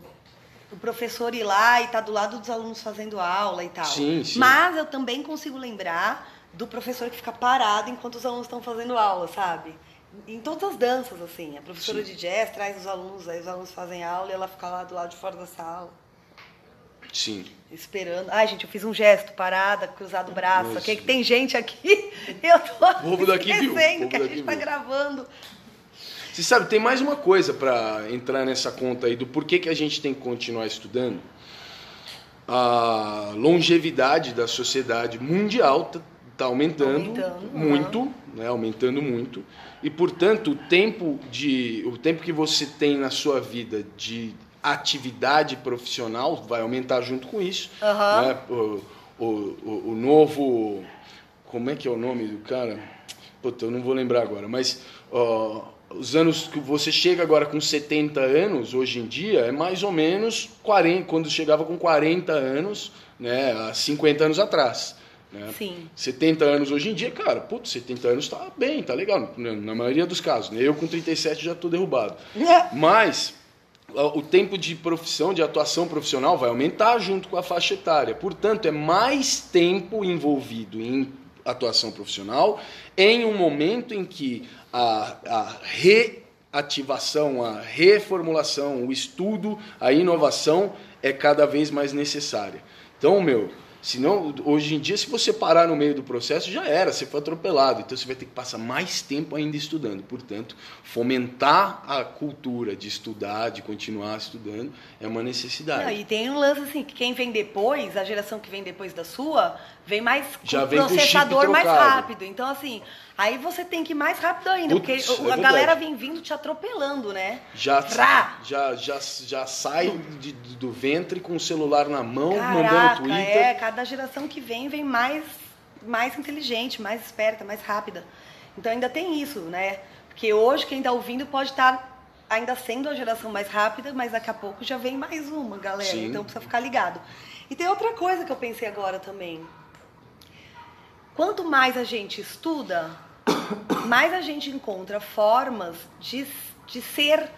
o professor ir lá e tá do lado dos alunos fazendo aula e tal. Sim, sim. Mas eu também consigo lembrar do professor que fica parado enquanto os alunos estão fazendo aula, sabe? Em todas as danças, assim. A professora Sim. de jazz traz os alunos, aí os alunos fazem aula e ela fica lá do lado de fora da sala, Sim. esperando. Ai, gente, eu fiz um gesto, parada, cruzado o braço. Nossa. Ok? Que tem gente aqui, eu tô O povo daqui viu, que a gente tá viu. gravando. Você sabe, tem mais uma coisa para entrar nessa conta aí do porquê que a gente tem que continuar estudando. A longevidade da sociedade mundial está aumentando, Aumentando, muito, né, aumentando muito, e portanto o tempo de o tempo que você tem na sua vida de atividade profissional vai aumentar junto com isso. Aham. né? O, o, o, novo como é que é o nome do cara? Puta, eu não vou lembrar agora, mas os anos que você chega agora com 70 anos, hoje em dia, é mais ou menos 40, quando chegava com 40 anos, né, há 50 anos atrás. Né? Sim. 70 anos hoje em dia, cara, putz, 70 anos tá bem, tá legal, na maioria dos casos. Né? Eu com 37 já tô derrubado. Mas o tempo de profissão, de atuação profissional vai aumentar junto com a faixa etária. Portanto, é mais tempo envolvido em atuação profissional em um momento em que a, a reativação, a reformulação, o estudo, a inovação é cada vez mais necessária. Então, meu, senão, hoje em dia, se você parar no meio do processo, já era, você foi atropelado. Então, você vai ter que passar mais tempo ainda estudando. Portanto, fomentar a cultura de estudar, de continuar estudando, é uma necessidade. Não, e tem um lance assim, que quem vem depois, a geração que vem depois da sua, vem mais Já vem processador mais rápido. Então, assim, aí você tem que ir mais rápido ainda, Putz, porque é a galera vem vindo te atropelando, né? Já, Frá! já, já, já sai de- do ventre com o celular na mão, mandando Caraca, Twitter. é, cada geração que vem, vem mais, mais inteligente, mais esperta, mais rápida. Então ainda tem isso, né? Porque hoje quem tá ouvindo pode estar ainda sendo a geração mais rápida, mas daqui a pouco já vem mais uma, galera. Sim. Então precisa ficar ligado. E tem outra coisa que eu pensei agora também. Quanto mais a gente estuda, mais a gente encontra formas de, de ser,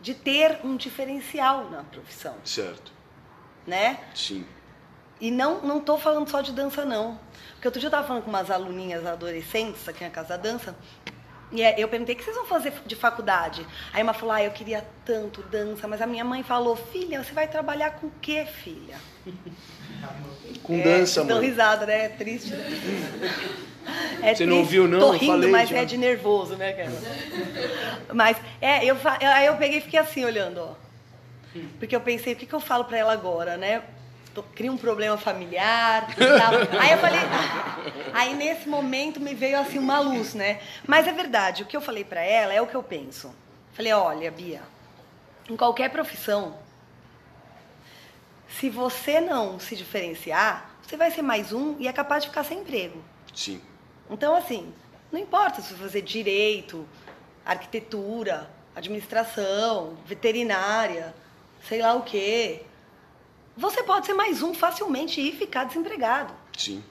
de ter um diferencial na profissão, Certo, né? sim. E não, não tô falando só de dança, não. Porque outro dia eu tava falando com umas aluninhas adolescentes aqui na Casa da Dança. E é, eu perguntei, o que vocês vão fazer de faculdade? Aí uma falou, ah, eu queria tanto dança, mas a minha mãe falou, filha, você vai trabalhar com o quê, filha? Com É, dança, dão mano. risada, né? É triste. É Você não ouviu, não? Tô rindo, falei, mas já. é de nervoso, né, cara? Mas, é, eu, aí eu peguei e fiquei assim, olhando, ó. Porque eu pensei, o que, que eu falo pra ela agora, né? Tô- Cria um problema familiar. Aí eu falei... Aí nesse momento me veio assim uma luz, né? Mas é verdade, o que eu falei pra ela é o que eu penso. Falei, olha, Bia, em qualquer profissão, se você não se diferenciar, você vai ser mais um e é capaz de ficar sem emprego. Sim, Então, assim, não importa se você fazer direito, arquitetura, administração, veterinária, sei lá o quê. Você pode ser mais um facilmente e ficar desempregado. sim,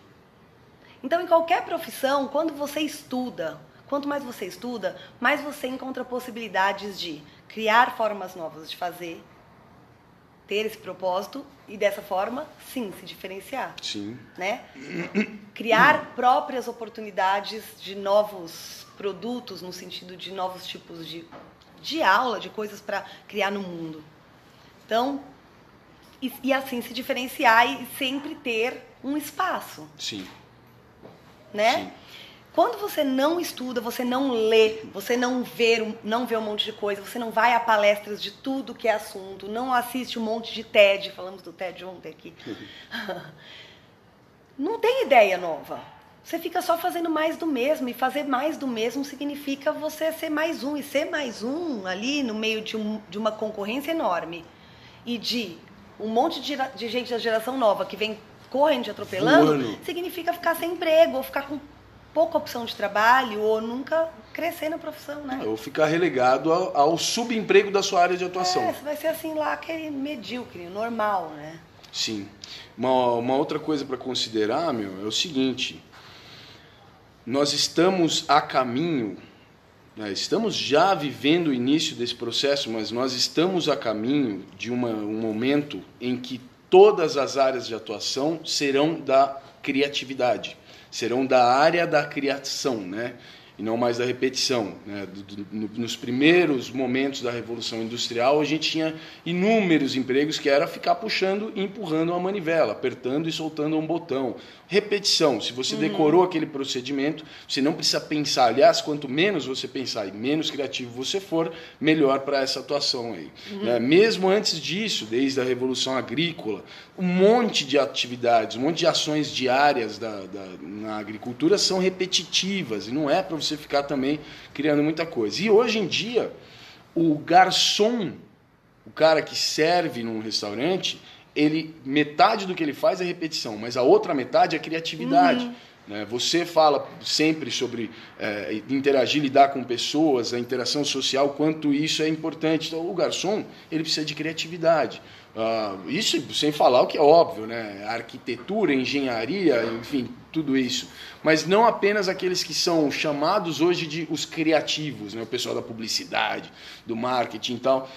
Então, em qualquer profissão, quando você estuda, quanto mais você estuda, mais você encontra possibilidades de criar formas novas de fazer, ter esse propósito e dessa forma, sim, se diferenciar sim. né? Criar próprias oportunidades de novos produtos, no sentido de novos tipos de, de aula, de coisas para criar no mundo. Então, e, e assim se diferenciar e sempre ter um espaço, Sim, né? Sim. Quando você não estuda, você não lê, você não vê, um- não vê um monte de coisa, você não vai a palestras de tudo que é assunto, não assiste um monte de TED, falamos do TED ontem aqui. Não tem ideia nova. você fica só fazendo mais do mesmo. E fazer mais do mesmo significa você ser mais um. E ser mais um ali no meio de, um, de uma concorrência enorme e de um monte de, de gente da geração nova que vem correndo te atropelando, Voando. significa ficar sem emprego ou ficar com pouca opção de trabalho ou nunca crescer na profissão, né? Ou ficar relegado ao, ao subemprego da sua área de atuação. É, vai ser assim lá, aquele medíocre, normal, né? Sim. Uma, uma outra coisa para considerar, meu, é o seguinte: nós estamos a caminho, né, estamos já vivendo o início desse processo, mas nós estamos a caminho de uma, um momento em que todas as áreas de atuação serão da criatividade, serão da área da criação, né? e não mais da repetição. Né? Nos primeiros momentos da Revolução Industrial, a gente tinha inúmeros empregos que era ficar puxando e empurrando uma manivela, apertando e soltando um botão. Repetição. Se você uhum. decorou aquele procedimento, você não precisa pensar. Aliás, quanto menos você pensar e menos criativo você for, melhor para essa atuação aí. Uhum. Né? Mesmo antes disso, desde a Revolução Agrícola, um monte de atividades, um monte de ações diárias da, da na agricultura são repetitivas e não é para você você ficar também criando muita coisa. E hoje em dia, o garçom, o cara que serve num restaurante, ele metade do que ele faz é repetição, mas a outra metade é criatividade. Uhum. Né? Você fala sempre sobre é, interagir, lidar com pessoas, a interação social, quanto isso é importante. Então, o garçom ele precisa de criatividade. Uh, isso sem falar o que é óbvio, né? Arquitetura, engenharia, enfim, tudo isso. Mas não apenas aqueles que são chamados hoje de os criativos, né? O pessoal da publicidade, do marketing e tal.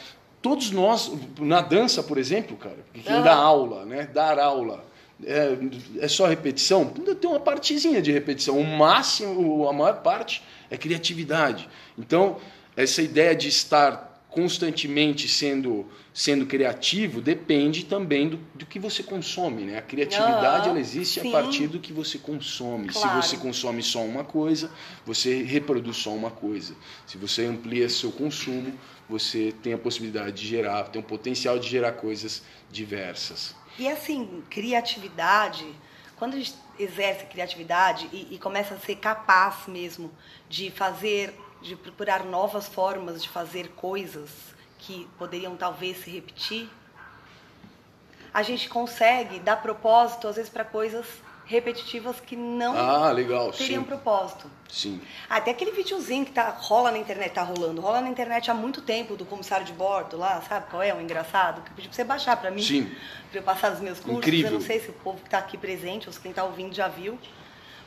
Todos nós, na dança, por exemplo, cara, quem uhum. dá aula, né? Dar aula. É, é só repetição? Tem uma partezinha de repetição. O máximo, a maior parte é criatividade. Então, essa ideia de estar constantemente sendo, sendo criativo depende também do, do que você consome. Né? A criatividade ela existe sim. a partir do que você consome. Claro. Se você consome só uma coisa, você reproduz só uma coisa. Se você amplia seu consumo, você tem a possibilidade de gerar, tem o potencial de gerar coisas diversas. E assim, criatividade, quando a gente exerce criatividade e, e começa a ser capaz mesmo de fazer de procurar novas formas de fazer coisas que poderiam talvez se repetir, a gente consegue dar propósito às vezes para coisas repetitivas que não ah, legal, teriam sim. propósito. Sim. Até aquele videozinho que tá, rola na internet, tá rolando, rola na internet há muito tempo do comissário de bordo lá, sabe qual é? Um engraçado, que eu pedi pra você baixar para mim. Sim. Pra eu passar os meus cursos. Incrível. Eu não sei se o povo que tá aqui presente, ou se quem tá ouvindo já viu.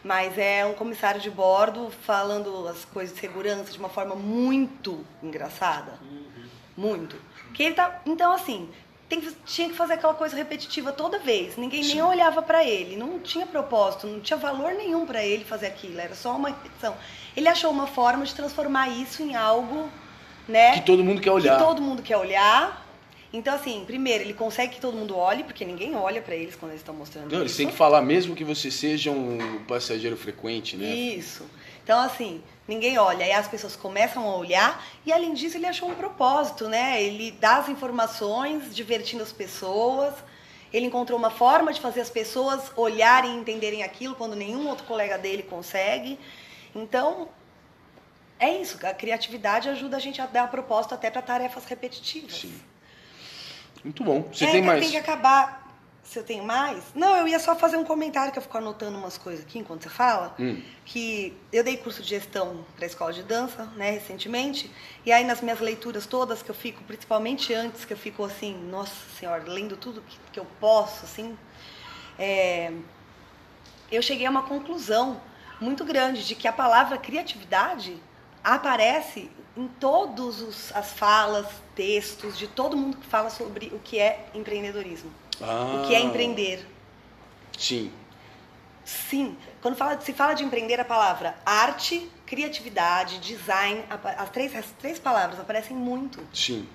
Mas é um comissário de bordo falando as coisas de segurança de uma forma muito engraçada. Uhum. Muito. Que ele tá, então, assim, tem, tinha que fazer aquela coisa repetitiva toda vez. Ninguém Sim. nem olhava para ele. Não tinha propósito, não tinha valor nenhum para ele fazer aquilo. Era só uma repetição. Ele achou uma forma de transformar isso em algo, né? Que todo mundo quer olhar. Que todo mundo quer olhar então, assim, primeiro, ele consegue que todo mundo olhe, porque ninguém olha para eles quando eles estão mostrando Não, isso. eles têm que falar mesmo que você seja um passageiro frequente, né? Isso. Então, assim, ninguém olha. Aí as pessoas começam a olhar e, além disso, ele achou um propósito, né? Ele dá as informações, divertindo as pessoas. Ele encontrou uma forma de fazer as pessoas olharem e entenderem aquilo quando nenhum outro colega dele consegue. Então, é isso. A criatividade ajuda a gente a dar propósito até para tarefas repetitivas. Sim. Muito bom. Você é, tem mais? Tem que acabar. Se eu tenho mais? Não, eu ia só fazer um comentário que eu fico anotando umas coisas aqui enquanto você fala. Hum. Que eu dei curso de gestão para a escola de dança, né, recentemente. E aí nas minhas leituras todas, que eu fico, principalmente antes, que eu fico assim, nossa senhora, lendo tudo que, que eu posso, assim. É, eu cheguei a uma conclusão muito grande de que a palavra criatividade aparece em todas as falas, textos de todo mundo que fala sobre o que é empreendedorismo. Ah, o que é empreender. Sim. Sim. Quando fala, se fala de empreender, a palavra arte, criatividade, design, as três, as três palavras aparecem muito. Sim.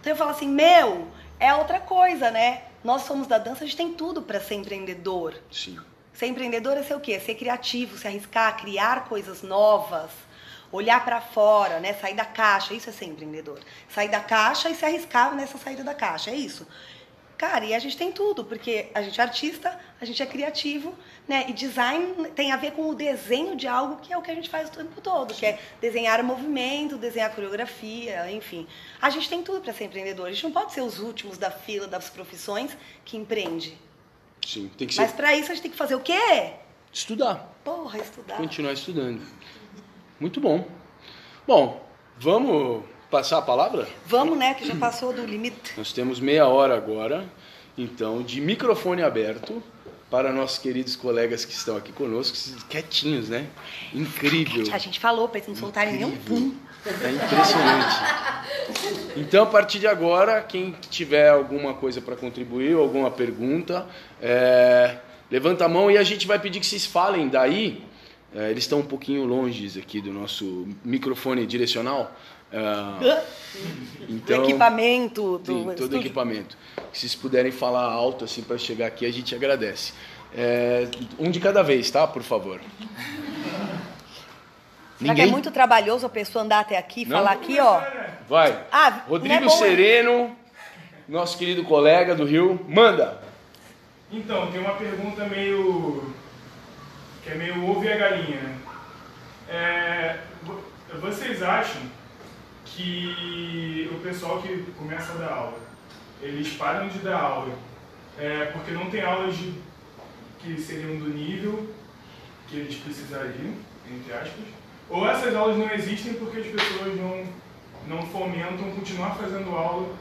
Então eu falo assim, meu, é outra coisa, né? Nós somos da dança, a gente tem tudo para ser empreendedor. Sim. Ser empreendedor é ser o quê? É ser criativo, se arriscar, criar coisas novas olhar para fora, né? Sair da caixa, isso é ser empreendedor. Sair da caixa e se arriscar nessa saída da caixa, é isso. Cara, e a gente tem tudo, porque a gente é artista, a gente é criativo, né? E design tem a ver com o desenho de algo que é o que a gente faz o tempo todo, que é desenhar movimento, desenhar coreografia, enfim. A gente tem tudo para ser empreendedor. A gente não pode ser os últimos da fila das profissões que empreende. Sim, tem que ser. Mas para isso a gente tem que fazer o quê? Estudar. Porra, estudar. Continuar estudando. Muito bom. Bom, vamos passar a palavra? Vamos, né? Que já passou do limite. Nós temos meia hora agora, então, de microfone aberto para nossos queridos colegas que estão aqui conosco, quietinhos, né? Incrível. A gente falou para eles não soltarem nenhum pum. É impressionante. Então, a partir de agora, quem tiver alguma coisa para contribuir, alguma pergunta, é, levanta a mão e a gente vai pedir que vocês falem daí. É, eles estão um pouquinho longe aqui do nosso microfone direcional. É, então, do equipamento, do sim, todo o equipamento. Se vocês puderem falar alto assim para chegar aqui, a gente agradece. É, um de cada vez, tá? Por favor. Será Ninguém? que é muito trabalhoso a pessoa andar até aqui e falar aqui, ó? Vai. Ah, Rodrigo é Sereno, nosso querido colega do Rio, manda. Então, tem uma pergunta meio. Que é meio ovo e a galinha. Né? É, vocês acham que o pessoal que começa a dar aula, eles param de dar aula é, porque não tem aulas de, que seriam do nível que eles precisariam, entre aspas, ou essas aulas não existem porque as pessoas não, não fomentam continuar fazendo aula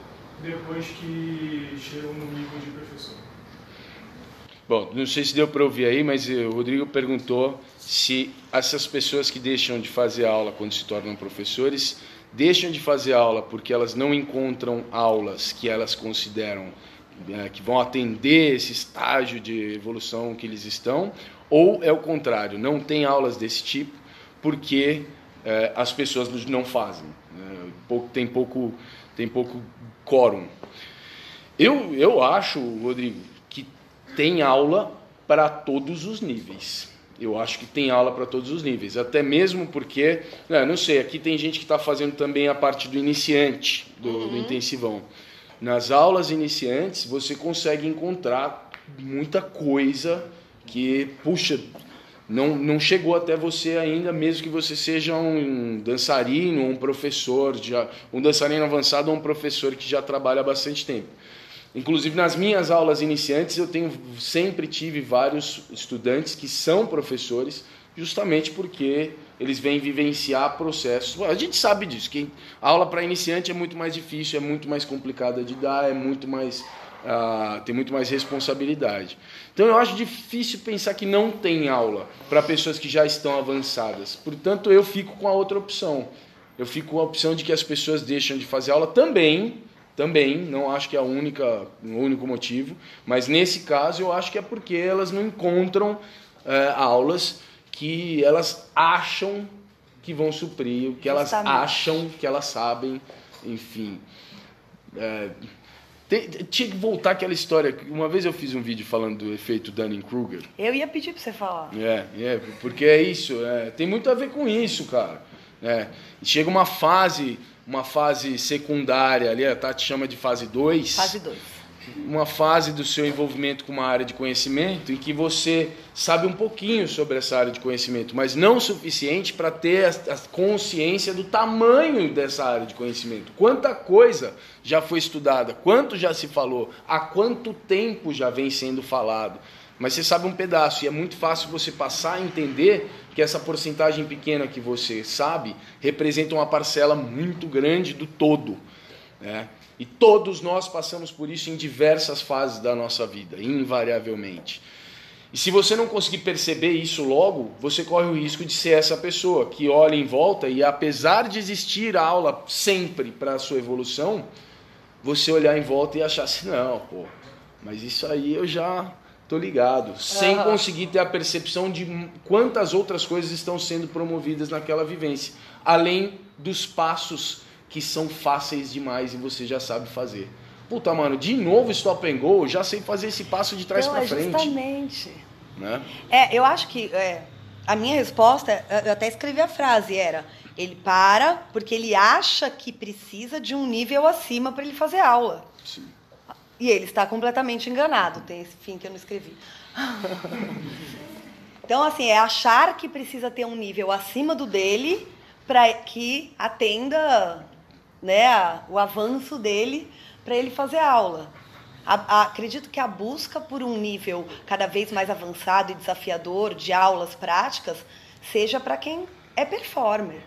depois que chegam no nível de professor. Bom, não sei se deu para ouvir aí, mas o Rodrigo perguntou se essas pessoas que deixam de fazer aula quando se tornam professores deixam de fazer aula porque elas não encontram aulas que elas consideram é, que vão atender esse estágio de evolução que eles estão, ou é o contrário, não tem aulas desse tipo porque é, as pessoas não fazem, é, pouco, tem pouco tem pouco quórum. Eu, eu acho, Rodrigo, tem aula para todos os níveis. Eu acho que tem aula para todos os níveis, até mesmo porque, né, não sei, aqui tem gente que está fazendo também a parte do iniciante, do, uhum. do intensivão. Nas aulas iniciantes, você consegue encontrar muita coisa que, puxa, não, não chegou até você ainda, mesmo que você seja um dançarino, um professor, já, um dançarino avançado ou um professor que já trabalha há bastante tempo. Inclusive nas minhas aulas iniciantes eu tenho sempre tive vários estudantes que são professores, justamente porque eles vêm vivenciar processos. A gente sabe disso, que a aula para iniciante é muito mais difícil, é muito mais complicada de dar, é muito mais uh, tem muito mais responsabilidade. Então eu acho difícil pensar que não tem aula para pessoas que já estão avançadas. Portanto, eu fico com a outra opção. Eu fico com a opção de que as pessoas deixam de fazer aula também também, não acho que é a única, o único motivo, mas nesse caso eu acho que é porque elas não encontram é, aulas que elas acham que vão suprir, o que elas acham que elas sabem, enfim. É, tem, tinha que voltar aquela história. Uma vez eu fiz um vídeo falando do efeito Dunning-Kruger. Eu ia pedir para você falar. É, é, porque é isso. É, tem muito a ver com isso, cara. É, chega uma fase uma fase secundária ali, a Tati chama de fase 2. Fase 2. Uma fase do seu envolvimento com uma área de conhecimento em que você sabe um pouquinho sobre essa área de conhecimento, mas não o suficiente para ter a consciência do tamanho dessa área de conhecimento. Quanta coisa já foi estudada, quanto já se falou, há quanto tempo já vem sendo falado mas você sabe um pedaço e é muito fácil você passar a entender que essa porcentagem pequena que você sabe representa uma parcela muito grande do todo. Né? E todos nós passamos por isso em diversas fases da nossa vida, invariavelmente. E se você não conseguir perceber isso logo, você corre o risco de ser essa pessoa que olha em volta e, apesar de existir aula sempre para a sua evolução, você olhar em volta e achar assim: não, pô, mas isso aí eu já Tô ligado. Sem conseguir ter a percepção de quantas outras coisas estão sendo promovidas naquela vivência. Além dos passos que são fáceis demais e você já sabe fazer. Puta, mano, de novo stop and go, já sei fazer esse passo de trás para é frente. Justamente. Né? É, eu acho que é, a minha resposta, eu até escrevi a frase, era ele para porque ele acha que precisa de um nível acima para ele fazer aula. Sim. E ele está completamente enganado. Tem esse fim que eu não escrevi. Então, assim, é achar que precisa ter um nível acima do dele para que atenda né, o avanço dele para ele fazer aula. A, a, acredito que a busca por um nível cada vez mais avançado e desafiador de aulas práticas seja para quem é performer.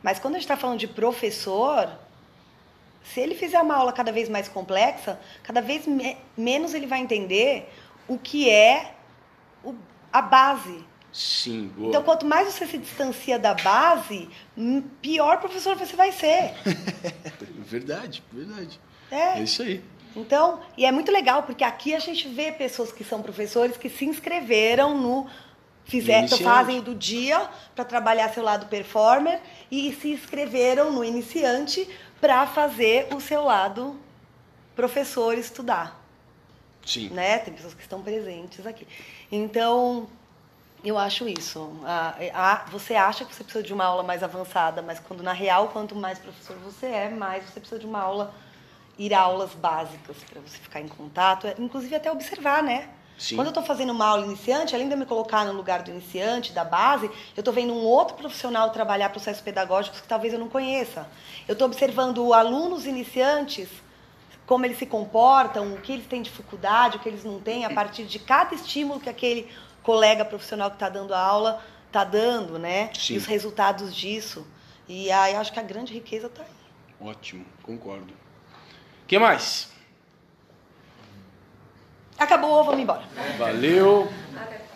Mas quando a gente está falando de professor, se ele fizer uma aula cada vez mais complexa, cada vez me menos ele vai entender o que é o, a base. Sim, boa. Então, quanto mais você se distancia da base, pior professor você vai ser. verdade, verdade. É. é isso aí. Então, e é muito legal, porque aqui a gente vê pessoas que são professores que se inscreveram no fizeram, fazem do dia para trabalhar seu lado performer e se inscreveram no iniciante para fazer o seu lado professor estudar. Sim. Né? Tem pessoas que estão presentes aqui. Então, eu acho isso. A, a, você acha que você precisa de uma aula mais avançada, mas quando na real, quanto mais professor você é, mais você precisa de uma aula, ir a aulas básicas para você ficar em contato, inclusive até observar, né? Sim. Quando eu estou fazendo uma aula iniciante, além de eu me colocar no lugar do iniciante, da base, eu estou vendo um outro profissional trabalhar processos pedagógicos que talvez eu não conheça. Eu estou observando alunos iniciantes, como eles se comportam, o que eles têm dificuldade, o que eles não têm, a partir de cada estímulo que aquele colega profissional que está dando a aula está dando, né? Sim. E os resultados disso. E aí acho que a grande riqueza está aí. Ótimo, concordo. O que mais? Acabou, vamos embora. Valeu.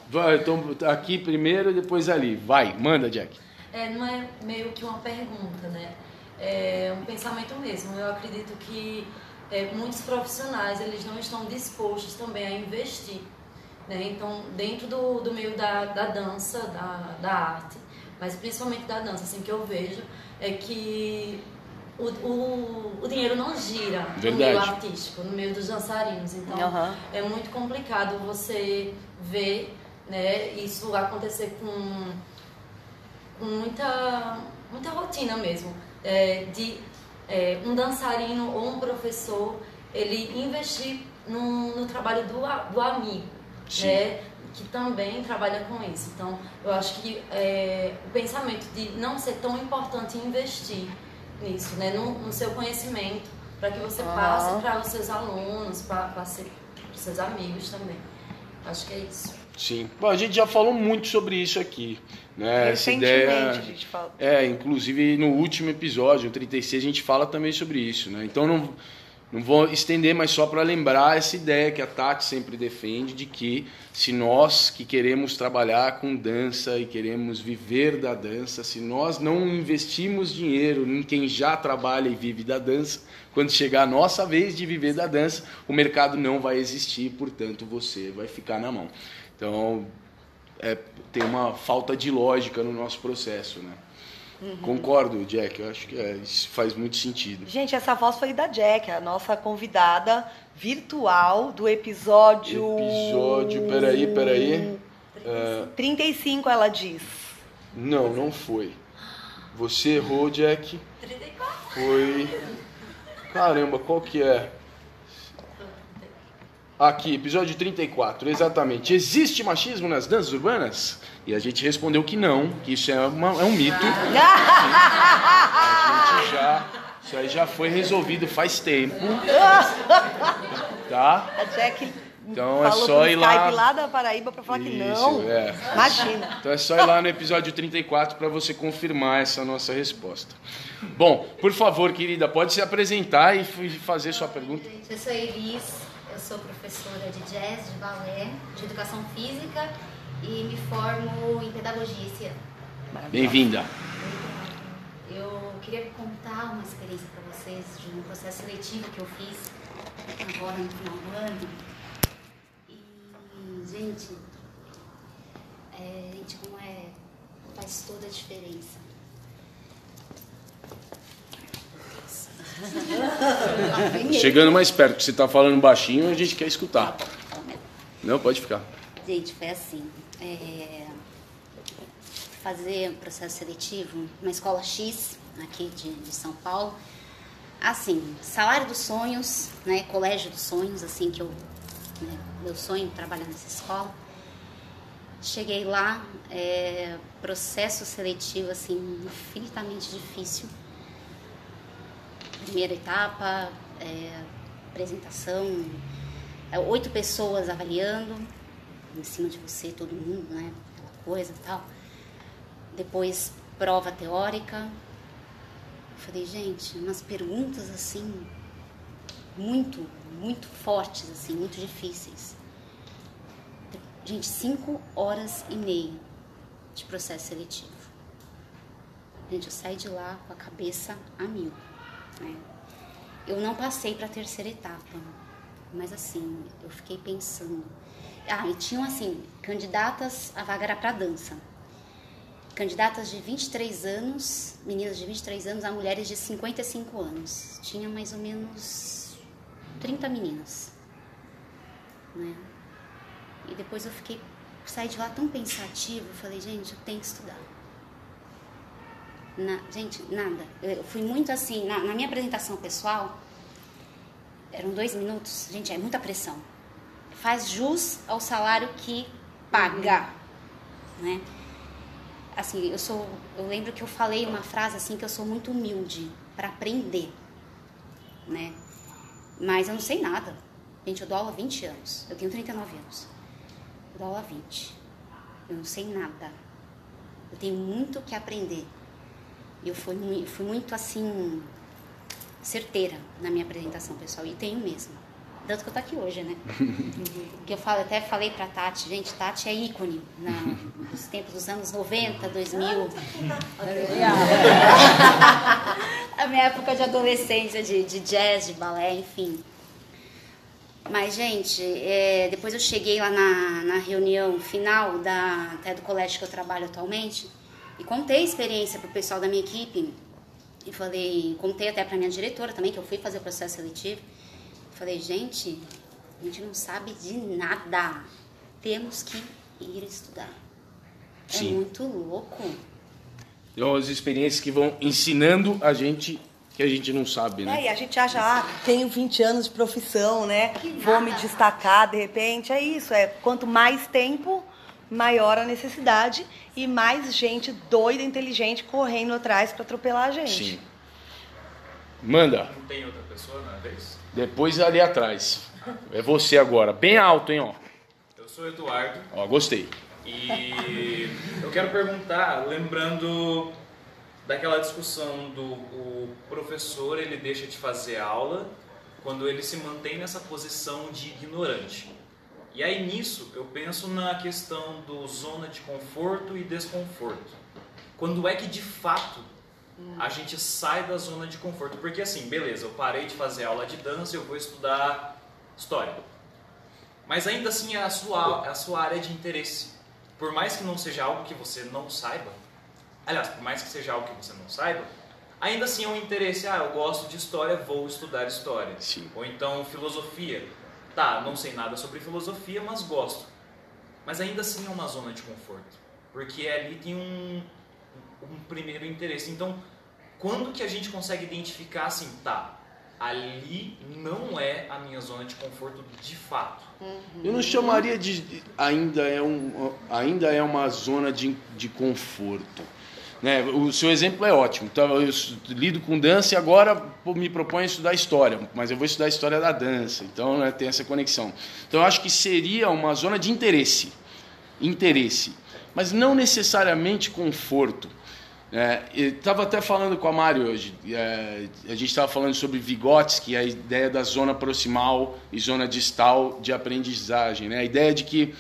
Vai, então, aqui primeiro, depois ali. Vai, manda, Jack. É, não é meio que uma pergunta, né? É um pensamento mesmo. Eu acredito que é, muitos profissionais eles não estão dispostos também a investir. Né? Então, dentro do, do meio da, da dança, da, da arte, mas principalmente da dança, assim, que eu vejo é que o, o, o dinheiro não gira Verdade. no meio artístico, no meio dos dançarinos. Então, Uhum. é muito complicado você ver né, isso acontecer com, com muita, muita rotina mesmo. É, de é, um dançarino ou um professor ele investir no, no trabalho do, do amigo, Sim. né, que também trabalha com isso. Então, eu acho que é, o pensamento de não ser tão importante investir nisso, né, no, no seu conhecimento, para que você Ah. passe para os seus alunos, para os seus amigos também. Acho que é isso. Sim. Bom, a gente já falou muito sobre isso aqui. Né? Essa Recentemente ideia. a gente fala. É, inclusive no último episódio, o 36, a gente fala também sobre isso, né? Então não, não vou estender, mas só para lembrar essa ideia que a Tati sempre defende de que se nós que queremos trabalhar com dança e queremos viver da dança, se nós não investimos dinheiro em quem já trabalha e vive da dança, quando chegar a nossa vez de viver da dança, o mercado não vai existir, portanto você vai ficar na mão. Então, é, tem uma falta de lógica no nosso processo, né? Concordo, Jack. Eu acho que é, isso faz muito sentido. Gente, essa voz foi da Jack, a nossa convidada virtual do episódio. Episódio, peraí, peraí. É, 35, ela diz. não, não foi. Você errou, Jack. 34. Foi. Caramba, qual que é? Aqui, episódio 34, exatamente. Existe machismo nas danças urbanas? E a gente respondeu que não, que isso é, uma- é um mito. A gente já. Isso aí já foi resolvido faz tempo. Tá? A Jack Então é só ir Skype lá. lá da Paraíba pra falar que Isso, não. é. Imagina. Então é só ir lá no episódio 34 para você confirmar essa nossa resposta. Bom, por favor, querida, pode se apresentar e fazer sua pergunta. Gente, eu sou Elis, eu sou professora de jazz, de balé, de educação física e me formo em pedagogia esse ano. Bem-vinda. Eu queria contar uma experiência para vocês de um processo seletivo que eu fiz agora no final do ano. E, gente, é, gente, como é, faz toda a diferença. Chegando mais perto, que você está falando baixinho, a gente quer escutar. Não, pode ficar. Gente, foi assim. é, fazer um processo seletivo numa escola X, aqui de, de São Paulo. Assim, salário dos sonhos, né? Colégio dos sonhos, assim que eu, né, meu sonho trabalhar nessa escola. Cheguei lá, é, processo seletivo assim infinitamente difícil. Primeira etapa, é, apresentação, é, oito pessoas avaliando em cima de você, todo mundo, né? Aquela coisa e tal. Depois prova teórica. falei, gente, umas perguntas assim muito, muito fortes, assim, muito difíceis. Gente, cinco horas e meia de processo seletivo. Gente, eu saí de lá com a cabeça a mil. Né? Eu não passei para a terceira etapa, mas assim, eu fiquei pensando. Ah, e tinham assim, candidatas, a vaga era para dança. Candidatas de 23 anos, meninas de 23 anos a mulheres de 55 anos. Tinha mais ou menos 30 meninas. Né? E depois eu fiquei, saí de lá tão pensativo, falei, gente, eu tenho que estudar. Na, gente, nada. Eu fui muito assim, na, na minha apresentação pessoal, eram dois minutos, gente, é muita pressão. Faz jus ao salário que paga, né? Assim, eu sou, eu lembro que eu falei uma frase assim que eu sou muito humilde para aprender, né? Mas eu não sei nada. Gente, eu dou aula há 20 anos. Eu tenho 39 anos. Eu dou aula há 20. Eu não sei nada. Eu tenho muito que aprender. Eu fui, fui muito assim certeira na minha apresentação pessoal e tenho mesmo. Tanto que eu tô aqui hoje, né? que eu falo, até falei pra Tati, gente, Tati é ícone na, nos tempos dos anos 90, 2000. a minha época de adolescência, de, de jazz, de balé, enfim. Mas, gente, é, depois eu cheguei lá na, na reunião final da, até do colégio que eu trabalho atualmente e contei a experiência pro pessoal da minha equipe e falei, contei até para minha diretora também, que eu fui fazer o processo seletivo. Falei, gente, a gente não sabe de nada. Temos que ir estudar. É Sim. É muito louco. Então, as experiências que vão ensinando a gente que a gente não sabe, né? É, e a gente acha, ah, tenho 20 anos de profissão, né? Vou me destacar de repente. É isso, é quanto mais tempo, maior a necessidade e mais gente doida, inteligente correndo atrás para atropelar a gente. Sim. Manda. Não tem outra pessoa na vez? Depois ali atrás. É você agora. Bem alto, hein, ó. Eu sou Eduardo Ó, gostei. e eu quero perguntar, lembrando daquela discussão do o professor, ele deixa de fazer aula quando ele se mantém nessa posição de ignorante. E aí nisso eu penso na questão do zona de conforto e desconforto. Quando é que de fato a gente sai da zona de conforto? Porque assim, beleza, eu parei de fazer aula de dança, eu vou estudar história. Mas ainda assim é a sua, é a sua área de interesse. Por mais que não seja algo que você não saiba, aliás, por mais que seja algo que você não saiba, ainda assim é um interesse. Ah, eu gosto de história, vou estudar história. Sim. Ou então filosofia. Tá, não sei nada sobre filosofia, mas gosto. Mas ainda assim é uma zona de conforto. Porque ali tem um, um primeiro interesse. Então, quando que a gente consegue identificar assim, tá, ali não é a minha zona de conforto de fato. Eu não chamaria de ainda é, um, ainda é uma zona de, de conforto. Né? O seu exemplo é ótimo. Então, eu lido com dança e agora me proponho a estudar história, mas eu vou estudar a história da dança. Então né, tem essa conexão. Então eu acho que seria uma zona de interesse, interesse, mas não necessariamente conforto. É, estava até falando com a Mari hoje. É, a gente estava falando sobre Vygotsky, a ideia da zona proximal e zona distal de aprendizagem. Né? A ideia de que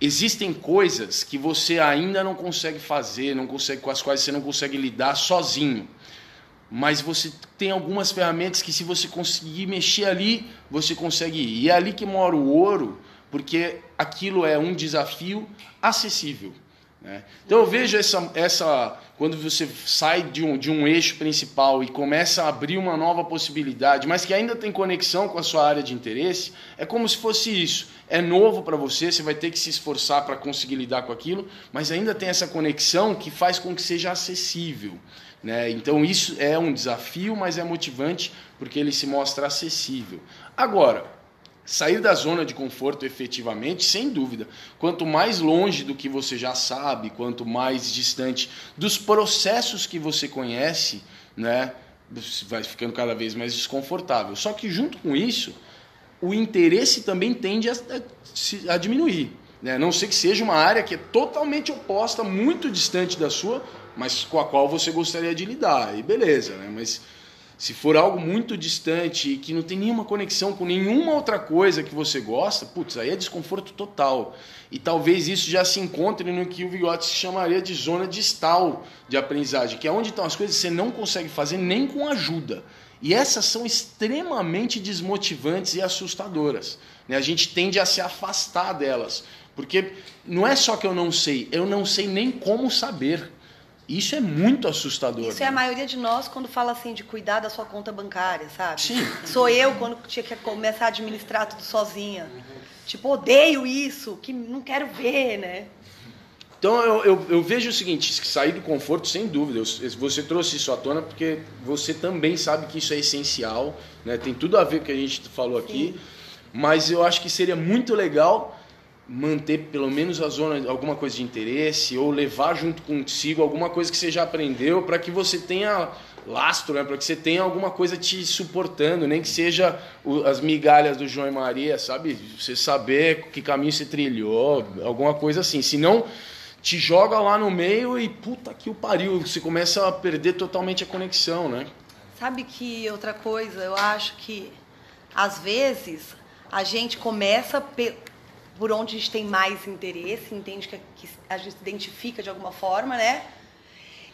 existem coisas que você ainda não consegue fazer, não consegue, com as quais você não consegue lidar sozinho. Mas você tem algumas ferramentas que, se você conseguir mexer ali, você consegue ir. E é ali que mora o ouro, porque aquilo é um desafio acessível. Né? Então eu vejo essa, essa quando você sai de um, de um eixo principal e começa a abrir uma nova possibilidade, mas que ainda tem conexão com a sua área de interesse, é como se fosse isso. É novo para você, você vai ter que se esforçar para conseguir lidar com aquilo, mas ainda tem essa conexão que faz com que seja acessível. Né? Então isso é um desafio, mas é motivante porque ele se mostra acessível. Agora, sair da zona de conforto efetivamente, sem dúvida. Quanto mais longe do que você já sabe, quanto mais distante dos processos que você conhece, né, vai ficando cada vez mais desconfortável. Só que junto com isso, o interesse também tende a, a, a diminuir. Né? A não sei que seja uma área que é totalmente oposta, muito distante da sua, mas com a qual você gostaria de lidar. E beleza, né? Mas se for algo muito distante e que não tem nenhuma conexão com nenhuma outra coisa que você gosta, putz, aí é desconforto total. E talvez isso já se encontre no que o Vygotsky chamaria de zona distal de aprendizagem, que é onde estão as coisas que você não consegue fazer nem com ajuda. E essas são extremamente desmotivantes e assustadoras. Né? A gente tende a se afastar delas. Porque não é só que eu não sei, eu não sei nem como saber. Isso é muito assustador. Isso né? é a maioria de nós quando fala assim de cuidar da sua conta bancária, sabe? Sim. Sou eu quando tinha que começar a administrar tudo sozinha. Uhum. Tipo, odeio isso, que não quero ver, né? Então eu, eu, eu, vejo o seguinte, sair do conforto sem dúvida. Você trouxe isso à tona porque você também sabe que isso é essencial, né? Tem tudo a ver com o que a gente falou aqui. Sim. Mas eu acho que seria muito legal manter pelo menos a zona alguma coisa de interesse ou levar junto consigo alguma coisa que você já aprendeu para que você tenha lastro, né? para que você tenha alguma coisa te suportando, nem que seja o, as migalhas do João e Maria, sabe? Você saber que caminho você trilhou, alguma coisa assim. Senão te joga lá no meio e puta que o pariu, você começa a perder totalmente a conexão, né? Sabe que outra coisa, eu acho que às vezes a gente começa por onde a gente tem mais interesse, entende que, que a gente se identifica de alguma forma, né?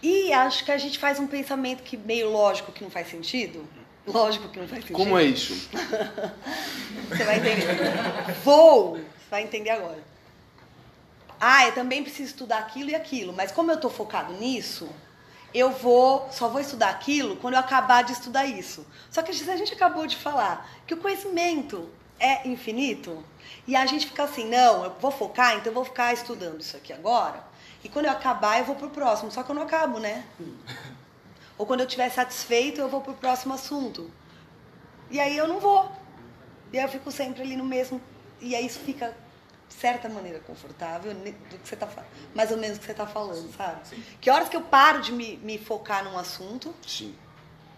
E acho que a gente faz um pensamento que meio lógico que não faz sentido. Lógico que não faz sentido. Como é isso? você vai entender. Vou! Você vai entender agora. Ah, eu também preciso estudar aquilo e aquilo, mas como eu estou focado nisso, eu vou, só vou estudar aquilo quando eu acabar de estudar isso. Só que a gente acabou de falar que o conhecimento é infinito, e a gente fica assim, não, eu vou focar, então eu vou ficar estudando isso aqui agora. E quando eu acabar, eu vou pro próximo. Só que eu não acabo, né? Ou quando eu estiver satisfeito, eu vou pro próximo assunto. E aí eu não vou. E aí eu fico sempre ali no mesmo. E aí isso fica, de certa maneira, confortável do que você tá Mais ou menos do que você está falando, sabe? Sim. Que horas que eu paro de me, me focar num assunto Sim.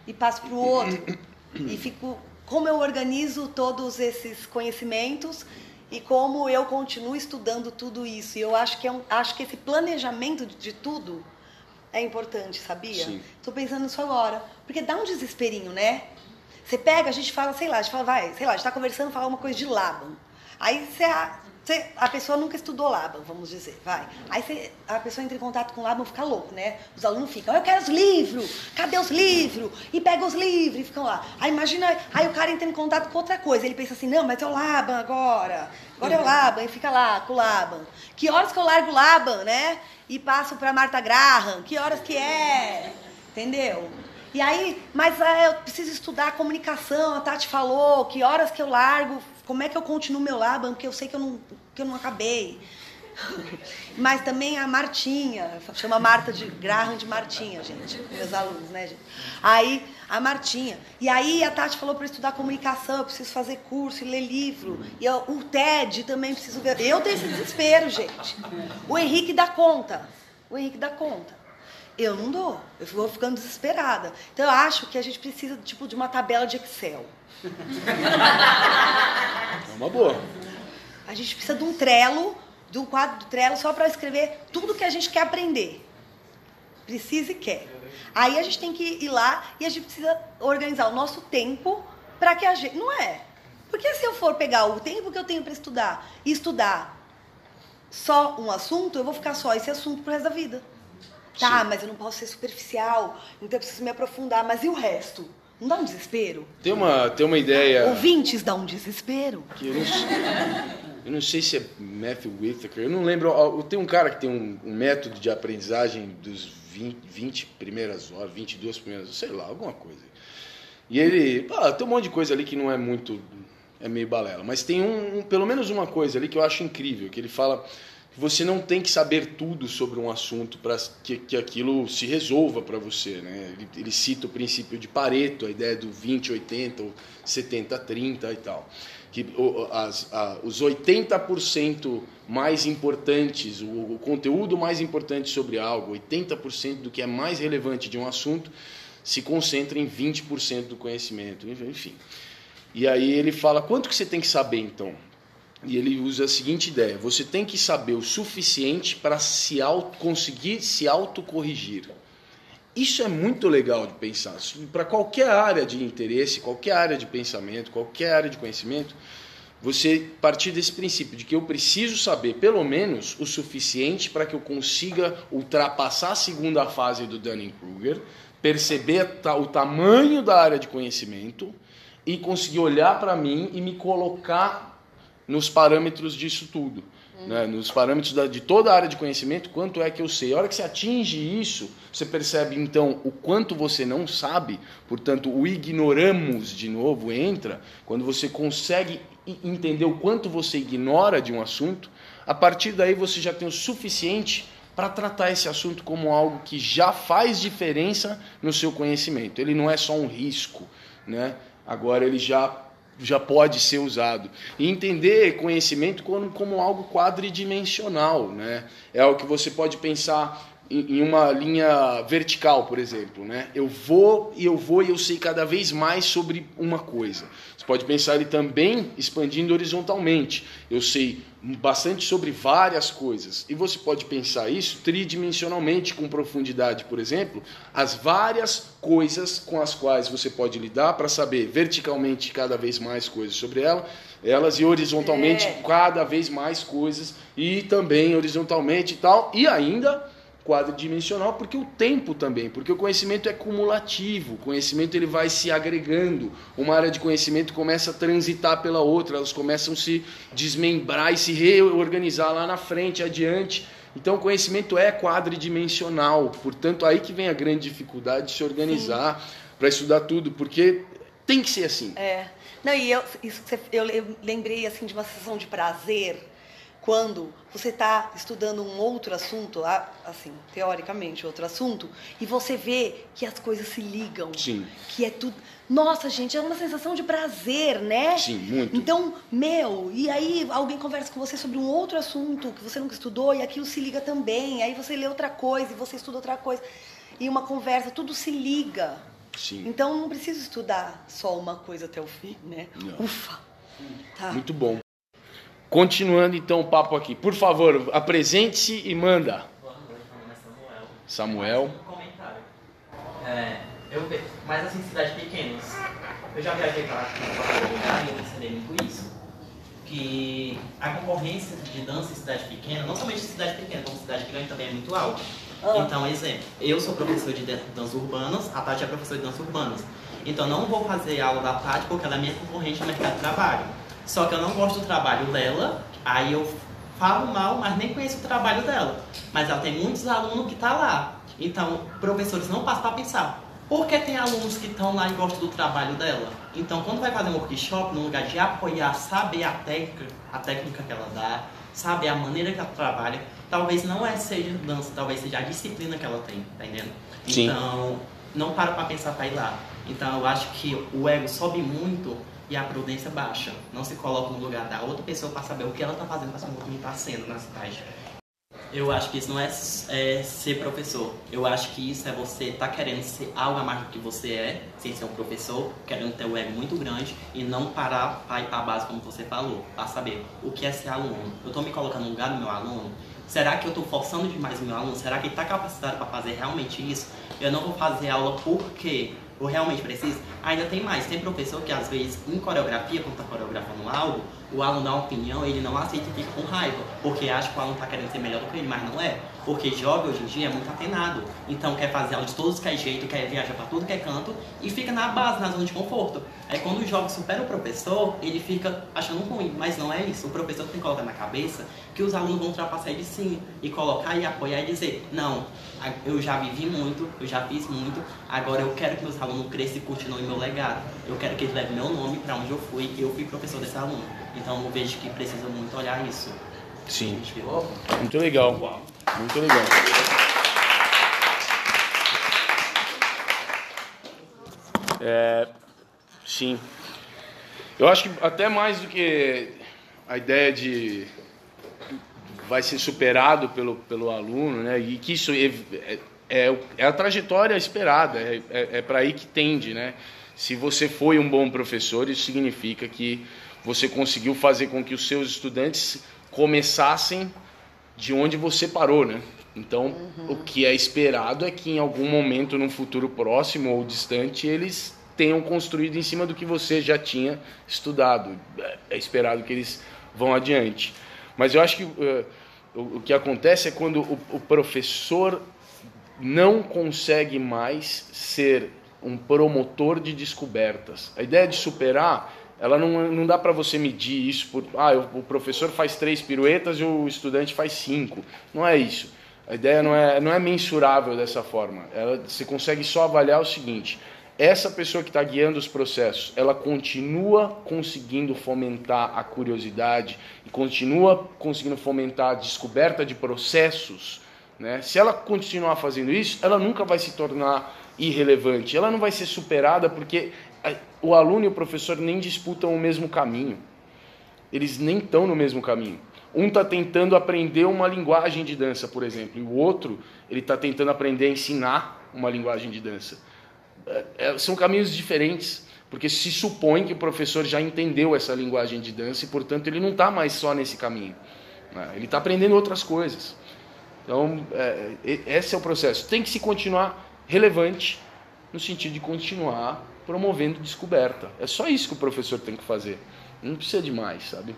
e passo pro outro. e fico. Como eu organizo todos esses conhecimentos e como eu continuo estudando tudo isso. E eu acho que, é um, acho que esse planejamento de, tudo é importante, sabia? Estou pensando nisso agora. Porque dá um desesperinho, né? Você pega, a gente fala, sei lá, a gente fala, vai, sei lá, a gente está conversando, fala uma coisa de Laban. Aí você você, a pessoa nunca estudou Laban, vamos dizer, vai. Aí você, a pessoa entra em contato com Laban, fica louco, né? Os alunos ficam, eu quero os livros, cadê os livros? E pega os livros e ficam lá. Aí imagina, aí o cara entra em contato com outra coisa, ele pensa assim, não, mas é o Laban agora, agora é o Laban, e fica lá com o Laban. Que horas que eu largo o Laban, né? E passo para Marta Graham, que horas que é? Entendeu? E aí, mas é, eu preciso estudar comunicação, a Tati falou, que horas que eu largo, como é que eu continuo meu Laban, porque eu sei que eu não, que eu não acabei. Mas também a Martinha, chama Marta de Graham de Martinha, gente, meus alunos, né, gente? Aí a Martinha. E aí a Tati falou para estudar comunicação, eu preciso fazer curso e ler livro. E eu, o TED também preciso ver. Eu tenho esse desespero, gente. O Henrique dá conta. O Henrique dá conta. Eu não dou. Eu vou ficando desesperada. Então eu acho que a gente precisa tipo de uma tabela de Excel. É uma boa. A gente precisa de um Trello, de um quadro do Trello só para escrever tudo que a gente quer aprender. Precisa e quer. Aí a gente tem que ir lá e a gente precisa organizar o nosso tempo para que a gente. Não é? Porque se eu for pegar o tempo que eu tenho para estudar e estudar só um assunto, eu vou ficar só esse assunto pro resto da vida. Tá, Sim. mas eu não posso ser superficial, então eu preciso me aprofundar. Mas e o resto? Não dá um desespero? Tem uma, tem uma ideia. Ouvintes dá um desespero. Que eu não, eu não sei se é Matthew Whitaker, eu não lembro. Tem um cara que tem um, um método de aprendizagem dos 20, 20 primeiras horas, 22 primeiras sei lá, alguma coisa. E ele, pá, tem um monte de coisa ali que não é muito, é meio balela. Mas tem um, um- pelo menos uma coisa ali que eu acho incrível, que ele fala você não tem que saber tudo sobre um assunto para que, que aquilo se resolva para você, né? Ele, ele cita o princípio de Pareto, a ideia do 20, 80, ou 70, 30 e tal. Que o- as, a- os 80% mais importantes, o, o conteúdo mais importante sobre algo, 80% do que é mais relevante de um assunto, se concentra em 20% do conhecimento, enfim. E aí ele fala, quanto que você tem que saber então? E ele usa a seguinte ideia: você tem que saber o suficiente para se auto, conseguir se autocorrigir. Isso é muito legal de pensar. Para qualquer área de interesse, qualquer área de pensamento, qualquer área de conhecimento, você partir desse princípio de que eu preciso saber pelo menos o suficiente para que eu consiga ultrapassar a segunda fase do Dunning-Kruger, perceber o tamanho da área de conhecimento e conseguir olhar para mim e me colocar nos parâmetros disso tudo. Né? Nos parâmetros da- de toda a área de conhecimento, quanto é que eu sei. A hora que você atinge isso, você percebe então o quanto você não sabe, portanto, o ignoramos de novo entra, quando você consegue entender o quanto você ignora de um assunto, a partir daí você já tem o suficiente para tratar esse assunto como algo que já faz diferença no seu conhecimento. Ele não é só um risco, né? Agora ele já já pode ser usado. E entender conhecimento como, como algo quadridimensional, né? É algo que você pode pensar em, em uma linha vertical, por exemplo, né? Eu vou e eu vou e eu sei cada vez mais sobre uma coisa. Pode pensar ele também expandindo horizontalmente. Eu sei bastante sobre várias coisas. E você pode pensar isso tridimensionalmente, com profundidade, por exemplo, as várias coisas com as quais você pode lidar para saber verticalmente cada vez mais coisas sobre ela, elas e horizontalmente É. cada vez mais coisas e também horizontalmente e tal, e ainda quadridimensional, porque o tempo também, porque o conhecimento é cumulativo, o conhecimento ele vai se agregando, uma área de conhecimento começa a transitar pela outra, elas começam a se desmembrar e se reorganizar lá na frente, adiante. Então o conhecimento é quadridimensional, portanto aí que vem a grande dificuldade de se organizar para estudar tudo, porque tem que ser assim. É. Não, e eu, isso eu le- lembrei assim de uma sensação de prazer quando você está estudando um outro assunto, assim, teoricamente outro assunto, e você vê que as coisas se ligam. Sim. Que é tudo. Nossa, gente, é uma sensação de prazer, né? Sim, muito. Então, meu, e aí alguém conversa com você sobre um outro assunto que você nunca estudou e aquilo se liga também. Aí você lê outra coisa e você estuda outra coisa. E uma conversa, tudo se liga. Sim. Então não preciso estudar só uma coisa até o fim, né? Não. Ufa! Tá. Muito bom. Continuando então o papo aqui. Por favor, apresente-se e manda. Boa noite, meu nome é Samuel. Samuel. Um comentário. É, eu mas assim, cidades pequenas. Eu já viajei para lugar e eu percebi muito isso. Que a concorrência de dança em cidade pequena, não somente em cidade pequena, como cidade grande também é muito alta. Ah. Então, exemplo, eu sou professor de dan- danças urbanas, a Tati é professora de danças urbanas. Então, não vou fazer aula da Tati porque ela é minha concorrente no mercado de trabalho. Só que eu não gosto do trabalho dela, aí eu falo mal, mas nem conheço o trabalho dela. Mas ela tem muitos alunos que tá lá. Então, professores não passam para pensar. Por que tem alunos que estão lá e gostam do trabalho dela? Então, quando vai fazer um workshop, no lugar de apoiar, saber a técnica, a técnica que ela dá, saber a maneira que ela trabalha, talvez não é seja dança, talvez seja a disciplina que ela tem, tá entendendo? Sim. Então, não para para pensar para ir lá. Então, eu acho que o ego sobe muito e a prudência baixa. Não se coloca no lugar da outra pessoa para saber o que ela está fazendo para se movimentar sendo na cidade. Eu acho que isso não é, é ser professor. Eu acho que isso é você estar querendo ser algo a mais do que você é, sem ser um professor, querendo ter o ego muito grande e não parar para ir para a base, como você falou, para saber o que é ser aluno. Eu estou me colocando no lugar do meu aluno. Será que eu estou forçando demais o meu aluno? Será que ele está capacitado para fazer realmente isso? Eu não vou fazer aula porque eu realmente preciso. Ainda tem mais. Tem professor que às vezes em coreografia, quando está coreografando algo, o aluno dá uma opinião, ele não aceita e fica com raiva, porque acha que o aluno está querendo ser melhor do que ele, mas não é. Porque jovem hoje em dia é muito atenado, então quer fazer aula de todos que é jeito, quer viajar para tudo que é canto e fica na base, na zona de conforto. Aí quando o jovem supera o professor, ele fica achando ruim, mas não é isso. O professor tem que colocar na cabeça que os alunos vão ultrapassar ele sim, e colocar e apoiar e dizer: não, eu já vivi muito, eu já fiz muito, agora eu quero que meus alunos cresçam e continuem meu legado. Eu quero que eles levem meu nome para onde eu fui, eu fui professor desse aluno. Então eu vejo que precisa muito olhar isso. Sim. Muito legal. Muito legal. É, sim. Eu acho que até mais do que a ideia de vai ser superado pelo, pelo aluno, né? E que isso é, é, é a trajetória esperada, é, é, é para aí que tende, né? Se você foi um bom professor, isso significa que você conseguiu fazer com que os seus estudantes começassem de onde você parou, né? Então, uhum. o que é esperado é que em algum momento, num futuro próximo ou distante, eles tenham construído em cima do que você já tinha estudado. É esperado que eles vão adiante. Mas eu acho que uh, o, o, que acontece é quando o, o professor não consegue mais ser um promotor de descobertas. A ideia de superar ela não, não dá para você medir isso por ah o professor faz três piruetas e o estudante faz cinco. Não é isso. A ideia não é não é mensurável dessa forma. Ela, você consegue só avaliar o seguinte essa pessoa que está guiando os processos ela continua conseguindo fomentar a curiosidade e continua conseguindo fomentar a descoberta de processos né? se ela continuar fazendo isso ela nunca vai se tornar irrelevante. Ela não vai ser superada porque o aluno e o professor nem disputam o mesmo caminho. Eles nem estão no mesmo caminho. Um está tentando aprender uma linguagem de dança, por exemplo, e o outro ele está tentando aprender a ensinar uma linguagem de dança. É, é, são caminhos diferentes, porque se supõe que o professor já entendeu essa linguagem de dança e, portanto, ele não está mais só nesse caminho. Né? Ele está aprendendo outras coisas. Então, é, esse é o processo. Tem que se continuar relevante no sentido de continuar promovendo descoberta. É só isso que o professor tem que fazer. Não precisa de mais, sabe?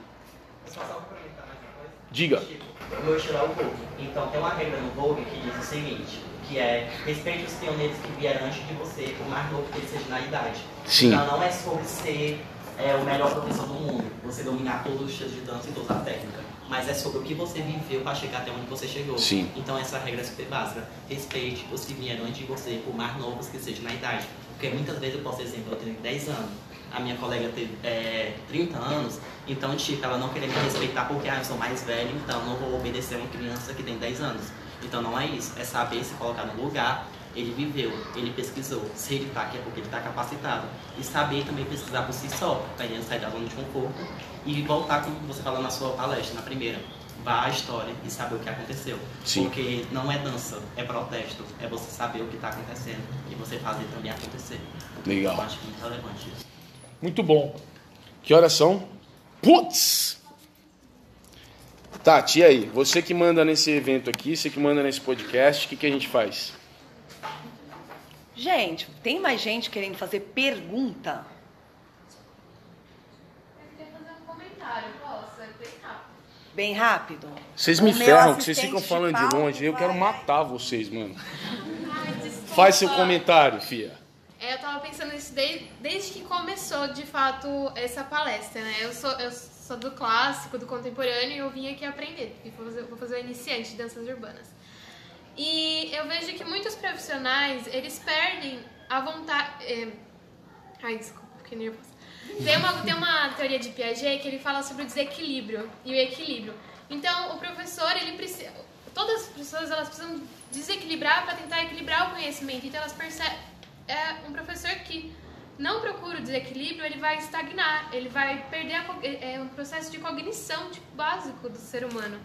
Diga. Eu vou estudar o Vogue. Então tem uma regra no Vogue que diz o seguinte, que é respeite os pioneiros que vieram antes de você, por mais novo que ele seja na idade. Sim. Então não é sobre ser é, o melhor professor do mundo, você dominar todos os estilos de dança e toda a técnica. Mas é sobre o que você viveu para chegar até onde você chegou. Sim. Então essa regra é super básica. Respeite os que vieram antes de você, por mais novos que sejam na idade. Porque muitas vezes eu posso dizer, eu tenho 10 anos, a minha colega teve é, 30 anos, então, tipo, ela não querer me respeitar porque ah, eu sou mais velho, então não vou obedecer a uma criança que tem 10 anos. Então não é isso, é saber se colocar no lugar, ele viveu, ele pesquisou, se ele está aqui é porque ele está capacitado. E saber também pesquisar por si só, para ele sair da zona de conforto e voltar, como você falou na sua palestra, na primeira, vá à história e saber o que aconteceu. Sim. Porque não é dança, é protesto. É você saber o que está acontecendo e você fazer também acontecer. Legal. Eu acho muito relevante isso. Muito bom. Que horas são? Putz! Tati, e aí? Você que manda nesse evento aqui, você que manda nesse podcast, o que, que a gente faz? Gente, tem mais gente querendo fazer pergunta? Bem rápido? Vocês me ferram, que vocês ficam falando de, de longe. Eu quero matar vocês, mano. Ai, Faz seu comentário, Fia. É, eu tava pensando nisso desde, desde que começou, de fato, essa palestra, né? Eu sou, eu sou do clássico, do contemporâneo, e eu vim aqui aprender. E vou fazer, vou fazer o iniciante de danças urbanas. E eu vejo que muitos profissionais, eles perdem a vontade... É... Ai, desculpa, fiquei nervosa. Tem uma, tem uma teoria de Piaget que ele fala sobre o desequilíbrio e o equilíbrio. Então, o professor, ele precisa... Todas as pessoas, elas precisam desequilibrar para tentar equilibrar o conhecimento. Então, elas percebem... É um professor que não procura o desequilíbrio, ele vai estagnar, ele vai perder a, é, é um processo de cognição tipo, básico do ser humano.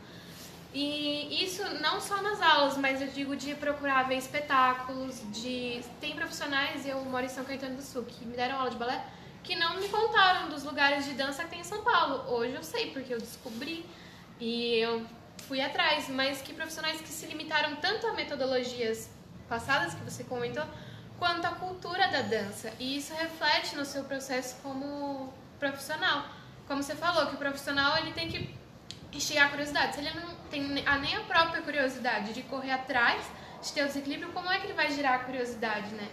E isso não só nas aulas, mas eu digo de procurar ver espetáculos, de tem profissionais, eu moro em São Caetano do Sul, que me deram aula de balé, que não me contaram dos lugares de dança que tem em São Paulo. Hoje eu sei, porque eu descobri e eu fui atrás, mas que profissionais que se limitaram tanto a metodologias passadas que você comentou, quanto à cultura da dança. E isso reflete no seu processo como profissional. como você falou, que o profissional ele tem que instigar a curiosidade. Se ele não tem nem a própria curiosidade de correr atrás, de ter o desequilíbrio, como é que ele vai gerar a curiosidade, né?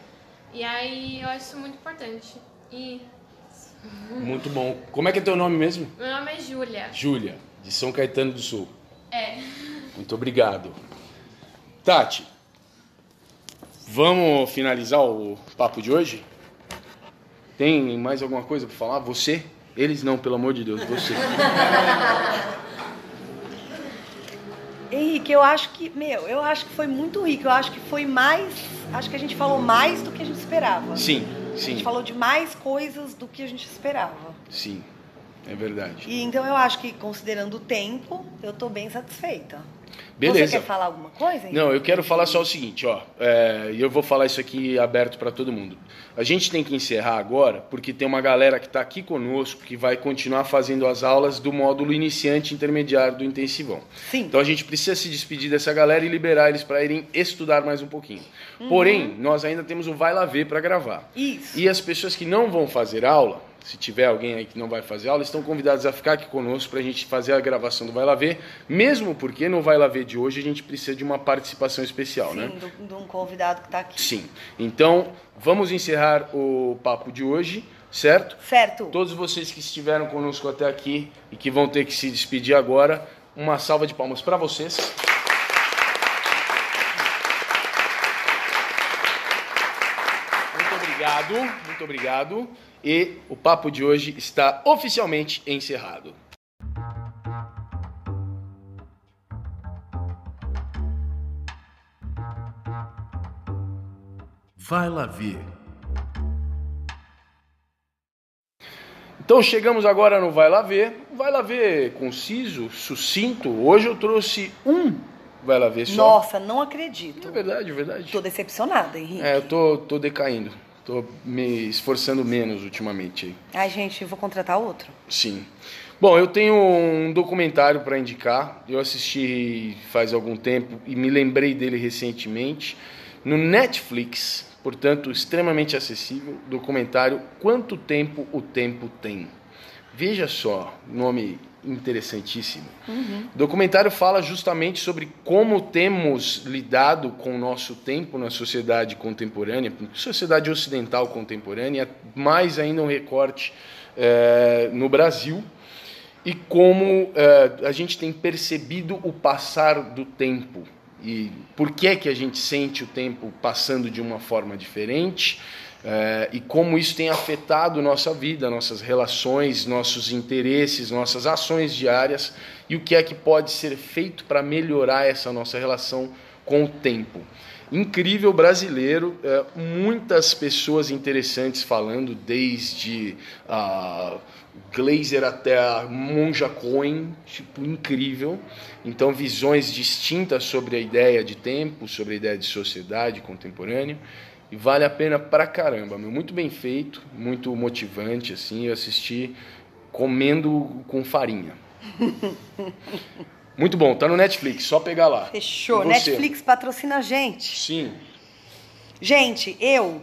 E aí eu acho muito importante. E Muito bom. Como é que é teu nome mesmo? meu nome é Júlia. Júlia, de São Caetano do Sul. É. Muito obrigado. Tati, vamos finalizar o papo de hoje? Tem mais alguma coisa para falar? Você? Eles não, pelo amor de Deus, você. Henrique, eu acho que, meu, eu acho que foi muito rico. Eu acho que foi mais. Acho que a gente falou mais do que a gente esperava. Sim, A sim, gente falou de mais coisas do que a gente esperava. sim. É verdade. E então eu acho que, considerando o tempo, eu tô bem satisfeita. Beleza. Você quer falar alguma coisa? Não, eu quero falar só o seguinte, ó. é, E eu vou falar isso aqui aberto para todo mundo. A gente tem que encerrar agora, porque tem uma galera que está aqui conosco que vai continuar fazendo as aulas do módulo iniciante intermediário do intensivão. Sim. Então a gente precisa se despedir dessa galera e liberar eles para irem estudar mais um pouquinho. Porém, nós ainda temos o Vai Lá Ver para gravar. Isso. E as pessoas que não vão fazer aula, se tiver alguém aí que não vai fazer aula, estão convidados a ficar aqui conosco para a gente fazer a gravação do Vai Lá Ver, mesmo porque no Vai Lá Ver de hoje a gente precisa de uma participação especial, né? Sim, de um convidado que tá aqui. Sim. Então, vamos encerrar o papo de hoje, certo? Certo. Todos vocês que estiveram conosco até aqui e que vão ter que se despedir agora, uma salva de palmas para vocês. Muito obrigado, muito obrigado. E o papo de hoje está oficialmente encerrado. Vai lá ver. Então chegamos agora no Vai Lá Ver. Vai Lá Ver conciso, sucinto. Hoje eu trouxe um Vai Lá Ver só. Nossa, não acredito. É verdade, é verdade. Tô decepcionada, Henrique. É, eu tô, tô decaindo. Tô me esforçando menos ultimamente. Ai, gente, vou contratar outro. Sim. Bom, eu tenho um documentário para indicar. Eu assisti faz algum tempo e me lembrei dele recentemente no Netflix, portanto, extremamente acessível. Documentário Quanto Tempo o Tempo Tem. Veja só, nome interessantíssimo. O documentário fala justamente sobre como temos lidado com o nosso tempo na sociedade contemporânea, sociedade ocidental contemporânea, mais ainda um recorte eh, no Brasil, e como eh, a gente tem percebido o passar do tempo e por que que a gente sente o tempo passando de uma forma diferente eh, e como isso tem afetado nossa vida, nossas relações, nossos interesses, nossas ações diárias e o que é que pode ser feito para melhorar essa nossa relação com o tempo. Incrível brasileiro, eh, muitas pessoas interessantes falando, desde a Glazer até a Monja Cohen, tipo, incrível. Então, visões distintas sobre a ideia de tempo, sobre a ideia de sociedade contemporânea. E vale a pena pra caramba, meu. Muito bem feito, muito motivante, assim. Eu assisti comendo com farinha. Muito bom, tá no Netflix, só pegar lá. Fechou. Netflix patrocina a gente. Sim. Gente, eu.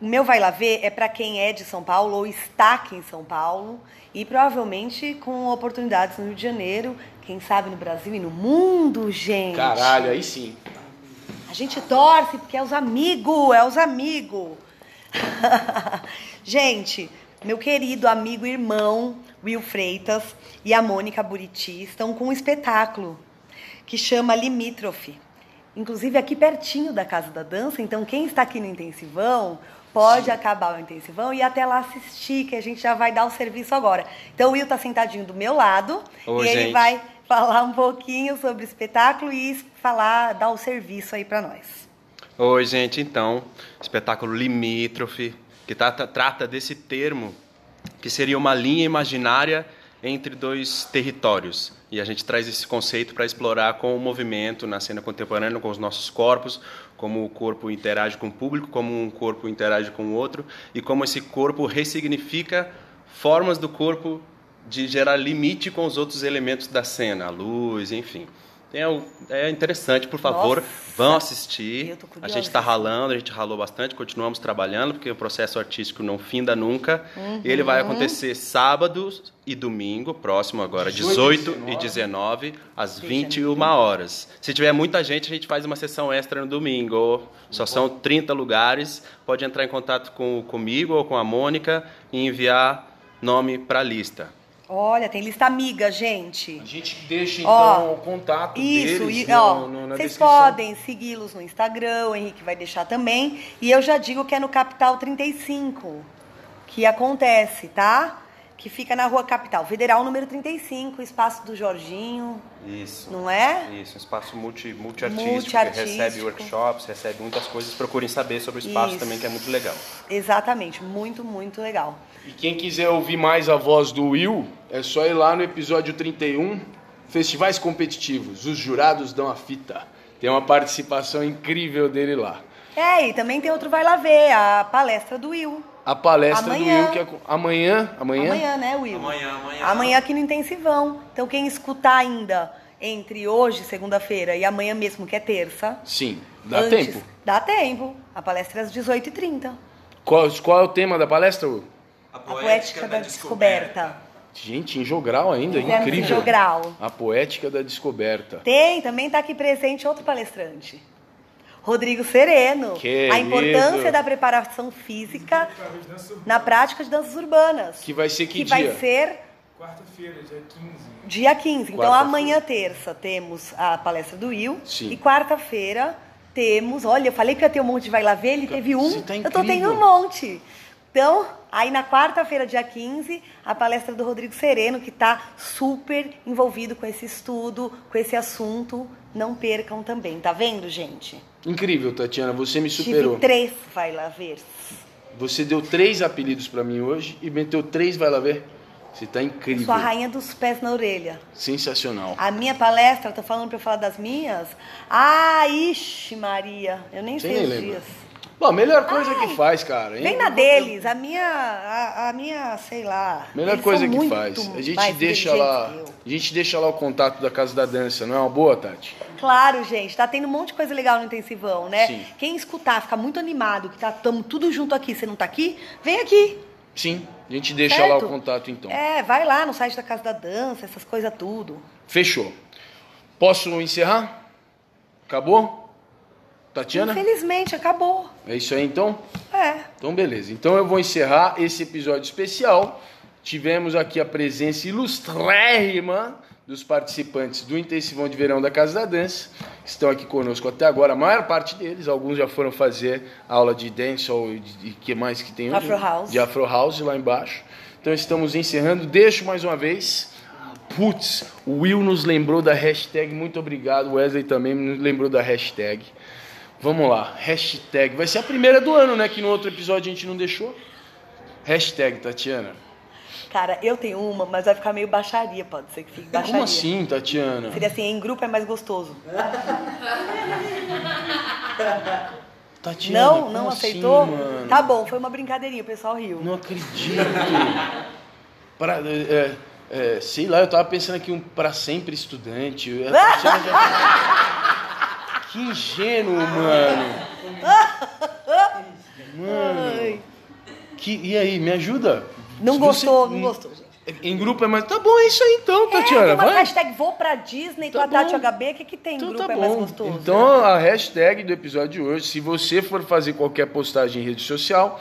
O meu Vai Lá Ver é para quem é de São Paulo ou está aqui em São Paulo e provavelmente com oportunidades no Rio de Janeiro, quem sabe no Brasil e no mundo, gente. Caralho, aí sim. A gente torce porque é os amigos, é os amigos. gente, meu querido amigo e irmão Will Freitas e a Mônica Buriti estão com um espetáculo que chama Limítrofe. Inclusive aqui pertinho da Casa da Dança, então quem está aqui no intensivão pode acabar o intensivão e até lá assistir, que a gente já vai dar o serviço agora. Então o Will está sentadinho do meu lado Ô, e ele gente. vai falar um pouquinho sobre o espetáculo e falar, dar o serviço aí para nós. Oi, gente, então, espetáculo limítrofe, que trata, trata desse termo, que seria uma linha imaginária entre dois territórios. E a gente traz esse conceito para explorar com o movimento na cena contemporânea, com os nossos corpos, como o corpo interage com o público, como um corpo interage com o outro, e como esse corpo ressignifica formas do corpo de gerar limite com os outros elementos da cena, a luz, enfim. É, é interessante, por favor, Nossa, vão assistir. A gente está ralando, a gente ralou bastante, continuamos trabalhando, porque o processo artístico não finda nunca. Ele Uhum. vai acontecer sábado e domingo, próximo agora, 18 18 e 19, às Fecha 21 horas. Se tiver muita gente, a gente faz uma sessão extra no domingo. Só são 30 lugares. Pode entrar em contato com, comigo ou com a Mônica e enviar nome para a lista. Olha, tem lista amiga, gente. A gente deixa Ó, então o contato Isso, deles e, ó, no, no, na vocês descrição. podem segui-los no Instagram, o Henrique vai deixar também. E eu já digo que é no Capital 35 que acontece, tá? Que fica na rua Capital, Federal número 35, espaço do Jorginho, Isso. não é? Isso, um espaço multi, multiartístico, Multiartístico. que recebe workshops, recebe muitas coisas. Procurem saber sobre o espaço Isso. também, que é muito legal. Exatamente, muito, muito legal. E quem quiser ouvir mais a voz do Will, é só ir lá no episódio 31, Festivais Competitivos, os jurados dão a fita. Tem uma participação incrível dele lá. É, e também tem outro Vai Lá Ver, a palestra do Will. A palestra Amanhã. do Will, que é amanhã, amanhã, Amanhã, né, Will? Amanhã, amanhã. Amanhã aqui no Intensivão. Então, quem escutar ainda entre hoje, segunda-feira, e amanhã mesmo, que é terça. Sim, dá antes- tempo. Dá tempo. A palestra é às 18h30. Qual, qual é o tema da palestra? Will? A poética da descoberta. Gente, em jogral ainda, Fizemos em incrível. jogral. A poética da descoberta. Tem, também está aqui presente outro palestrante. Rodrigo Sereno. Querido. A importância da preparação física na prática de danças urbanas. Que vai ser que, que dia? vai ser Quarta-feira, dia 15. Dia 15. Então, amanhã, terça, temos a palestra do Will. Sim. E quarta-feira temos. Olha, eu falei que ia ter um monte de vai lá ver, ele teve um. Tá eu tô tendo um monte. Então, aí na quarta-feira, dia 15, a palestra do Rodrigo Sereno, que está super envolvido com esse estudo, com esse assunto. Não percam também, tá vendo, gente? Incrível, Tatiana, você me superou. Tive três vai lá ver. Você deu três apelidos pra mim hoje e meteu três, vai lá ver. Você tá incrível. Sou a rainha dos pés na orelha. Sensacional. A minha palestra, tô falando eu falar das minhas? Ah, ixi, Maria. Eu nem Você sei nem os lembra. dias. Bom, a melhor coisa Ai, que faz, cara. hein? Vem na deles, a minha, a, a minha, sei lá. Melhor coisa que faz. A gente deixa lá. A gente deixa lá o contato da Casa da Dança, não é uma boa, Tati? Claro, gente, tá tendo um monte de coisa legal no intensivão, né? Sim. Quem escutar, ficar muito animado, que tá tamo tudo junto aqui, você não tá aqui, vem aqui. Sim, a gente deixa Certo? lá o contato então. É, vai lá no site da Casa da Dança, essas coisas tudo. Fechou. Posso encerrar? Acabou? Tatiana? Infelizmente, acabou. É isso aí então? É. Então, beleza. Então, eu vou encerrar esse episódio especial. Tivemos aqui a presença ilustrérrima dos participantes do Intensivão de Verão da Casa da Dança, que estão aqui conosco até agora. A maior parte deles, alguns já foram fazer aula de dancehall e de, de que mais que tem? Afro House. De Afro House lá embaixo. Então, estamos encerrando. Deixo mais uma vez. Putz, o Will nos lembrou da hashtag. Muito obrigado. Wesley também nos lembrou da hashtag. Vamos lá, hashtag. Vai ser a primeira do ano, né? Que no outro episódio a gente não deixou. Hashtag, Tatiana. Cara, eu tenho uma, mas vai ficar meio baixaria, pode ser que fique baixaria. Como assim, Tatiana? Seria assim, em grupo é mais gostoso. Tatiana, não, não assim, aceitou? mano? Tá bom, foi uma brincadeirinha, o pessoal riu. Não acredito. pra, é, é, sei lá, eu tava pensando aqui um pra sempre estudante. A Tatiana já- Que ingênuo, mano. Mano. Ai. Que, e aí, me ajuda? Não Se gostou, você- não gostou, gente. Em grupo é mais. Tá bom, é isso aí então, É, Tatiana. tem uma vai. hashtag vou pra Disney Tá com a Tati. HB, o que, que tem em Então grupo tá é mais gostoso? Então a hashtag do episódio de hoje, se você for fazer qualquer postagem em rede social,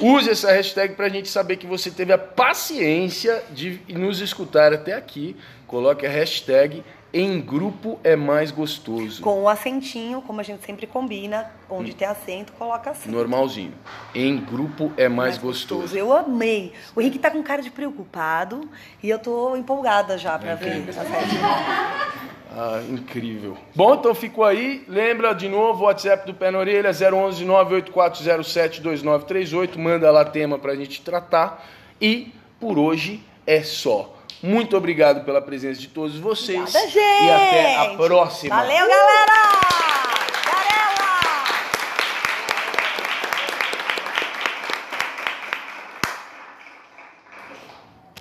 use essa hashtag pra gente saber que você teve a paciência de nos escutar até aqui. Coloque a hashtag em grupo é mais gostoso. Com o acentinho, como a gente sempre combina, onde tem acento, coloca acento. Normalzinho. Em grupo é mais, gostoso. Eu amei. O Henrique tá com cara de preocupado e eu tô empolgada já pra ver essa série. Ah, incrível. Bom, então ficou aí. Lembra de novo o WhatsApp do Pé na Orelha, 011 98407 2938. Manda lá tema pra gente tratar. E por hoje é só. Muito obrigado pela presença de todos vocês. Obrigada, gente. E até a próxima. Valeu, galera!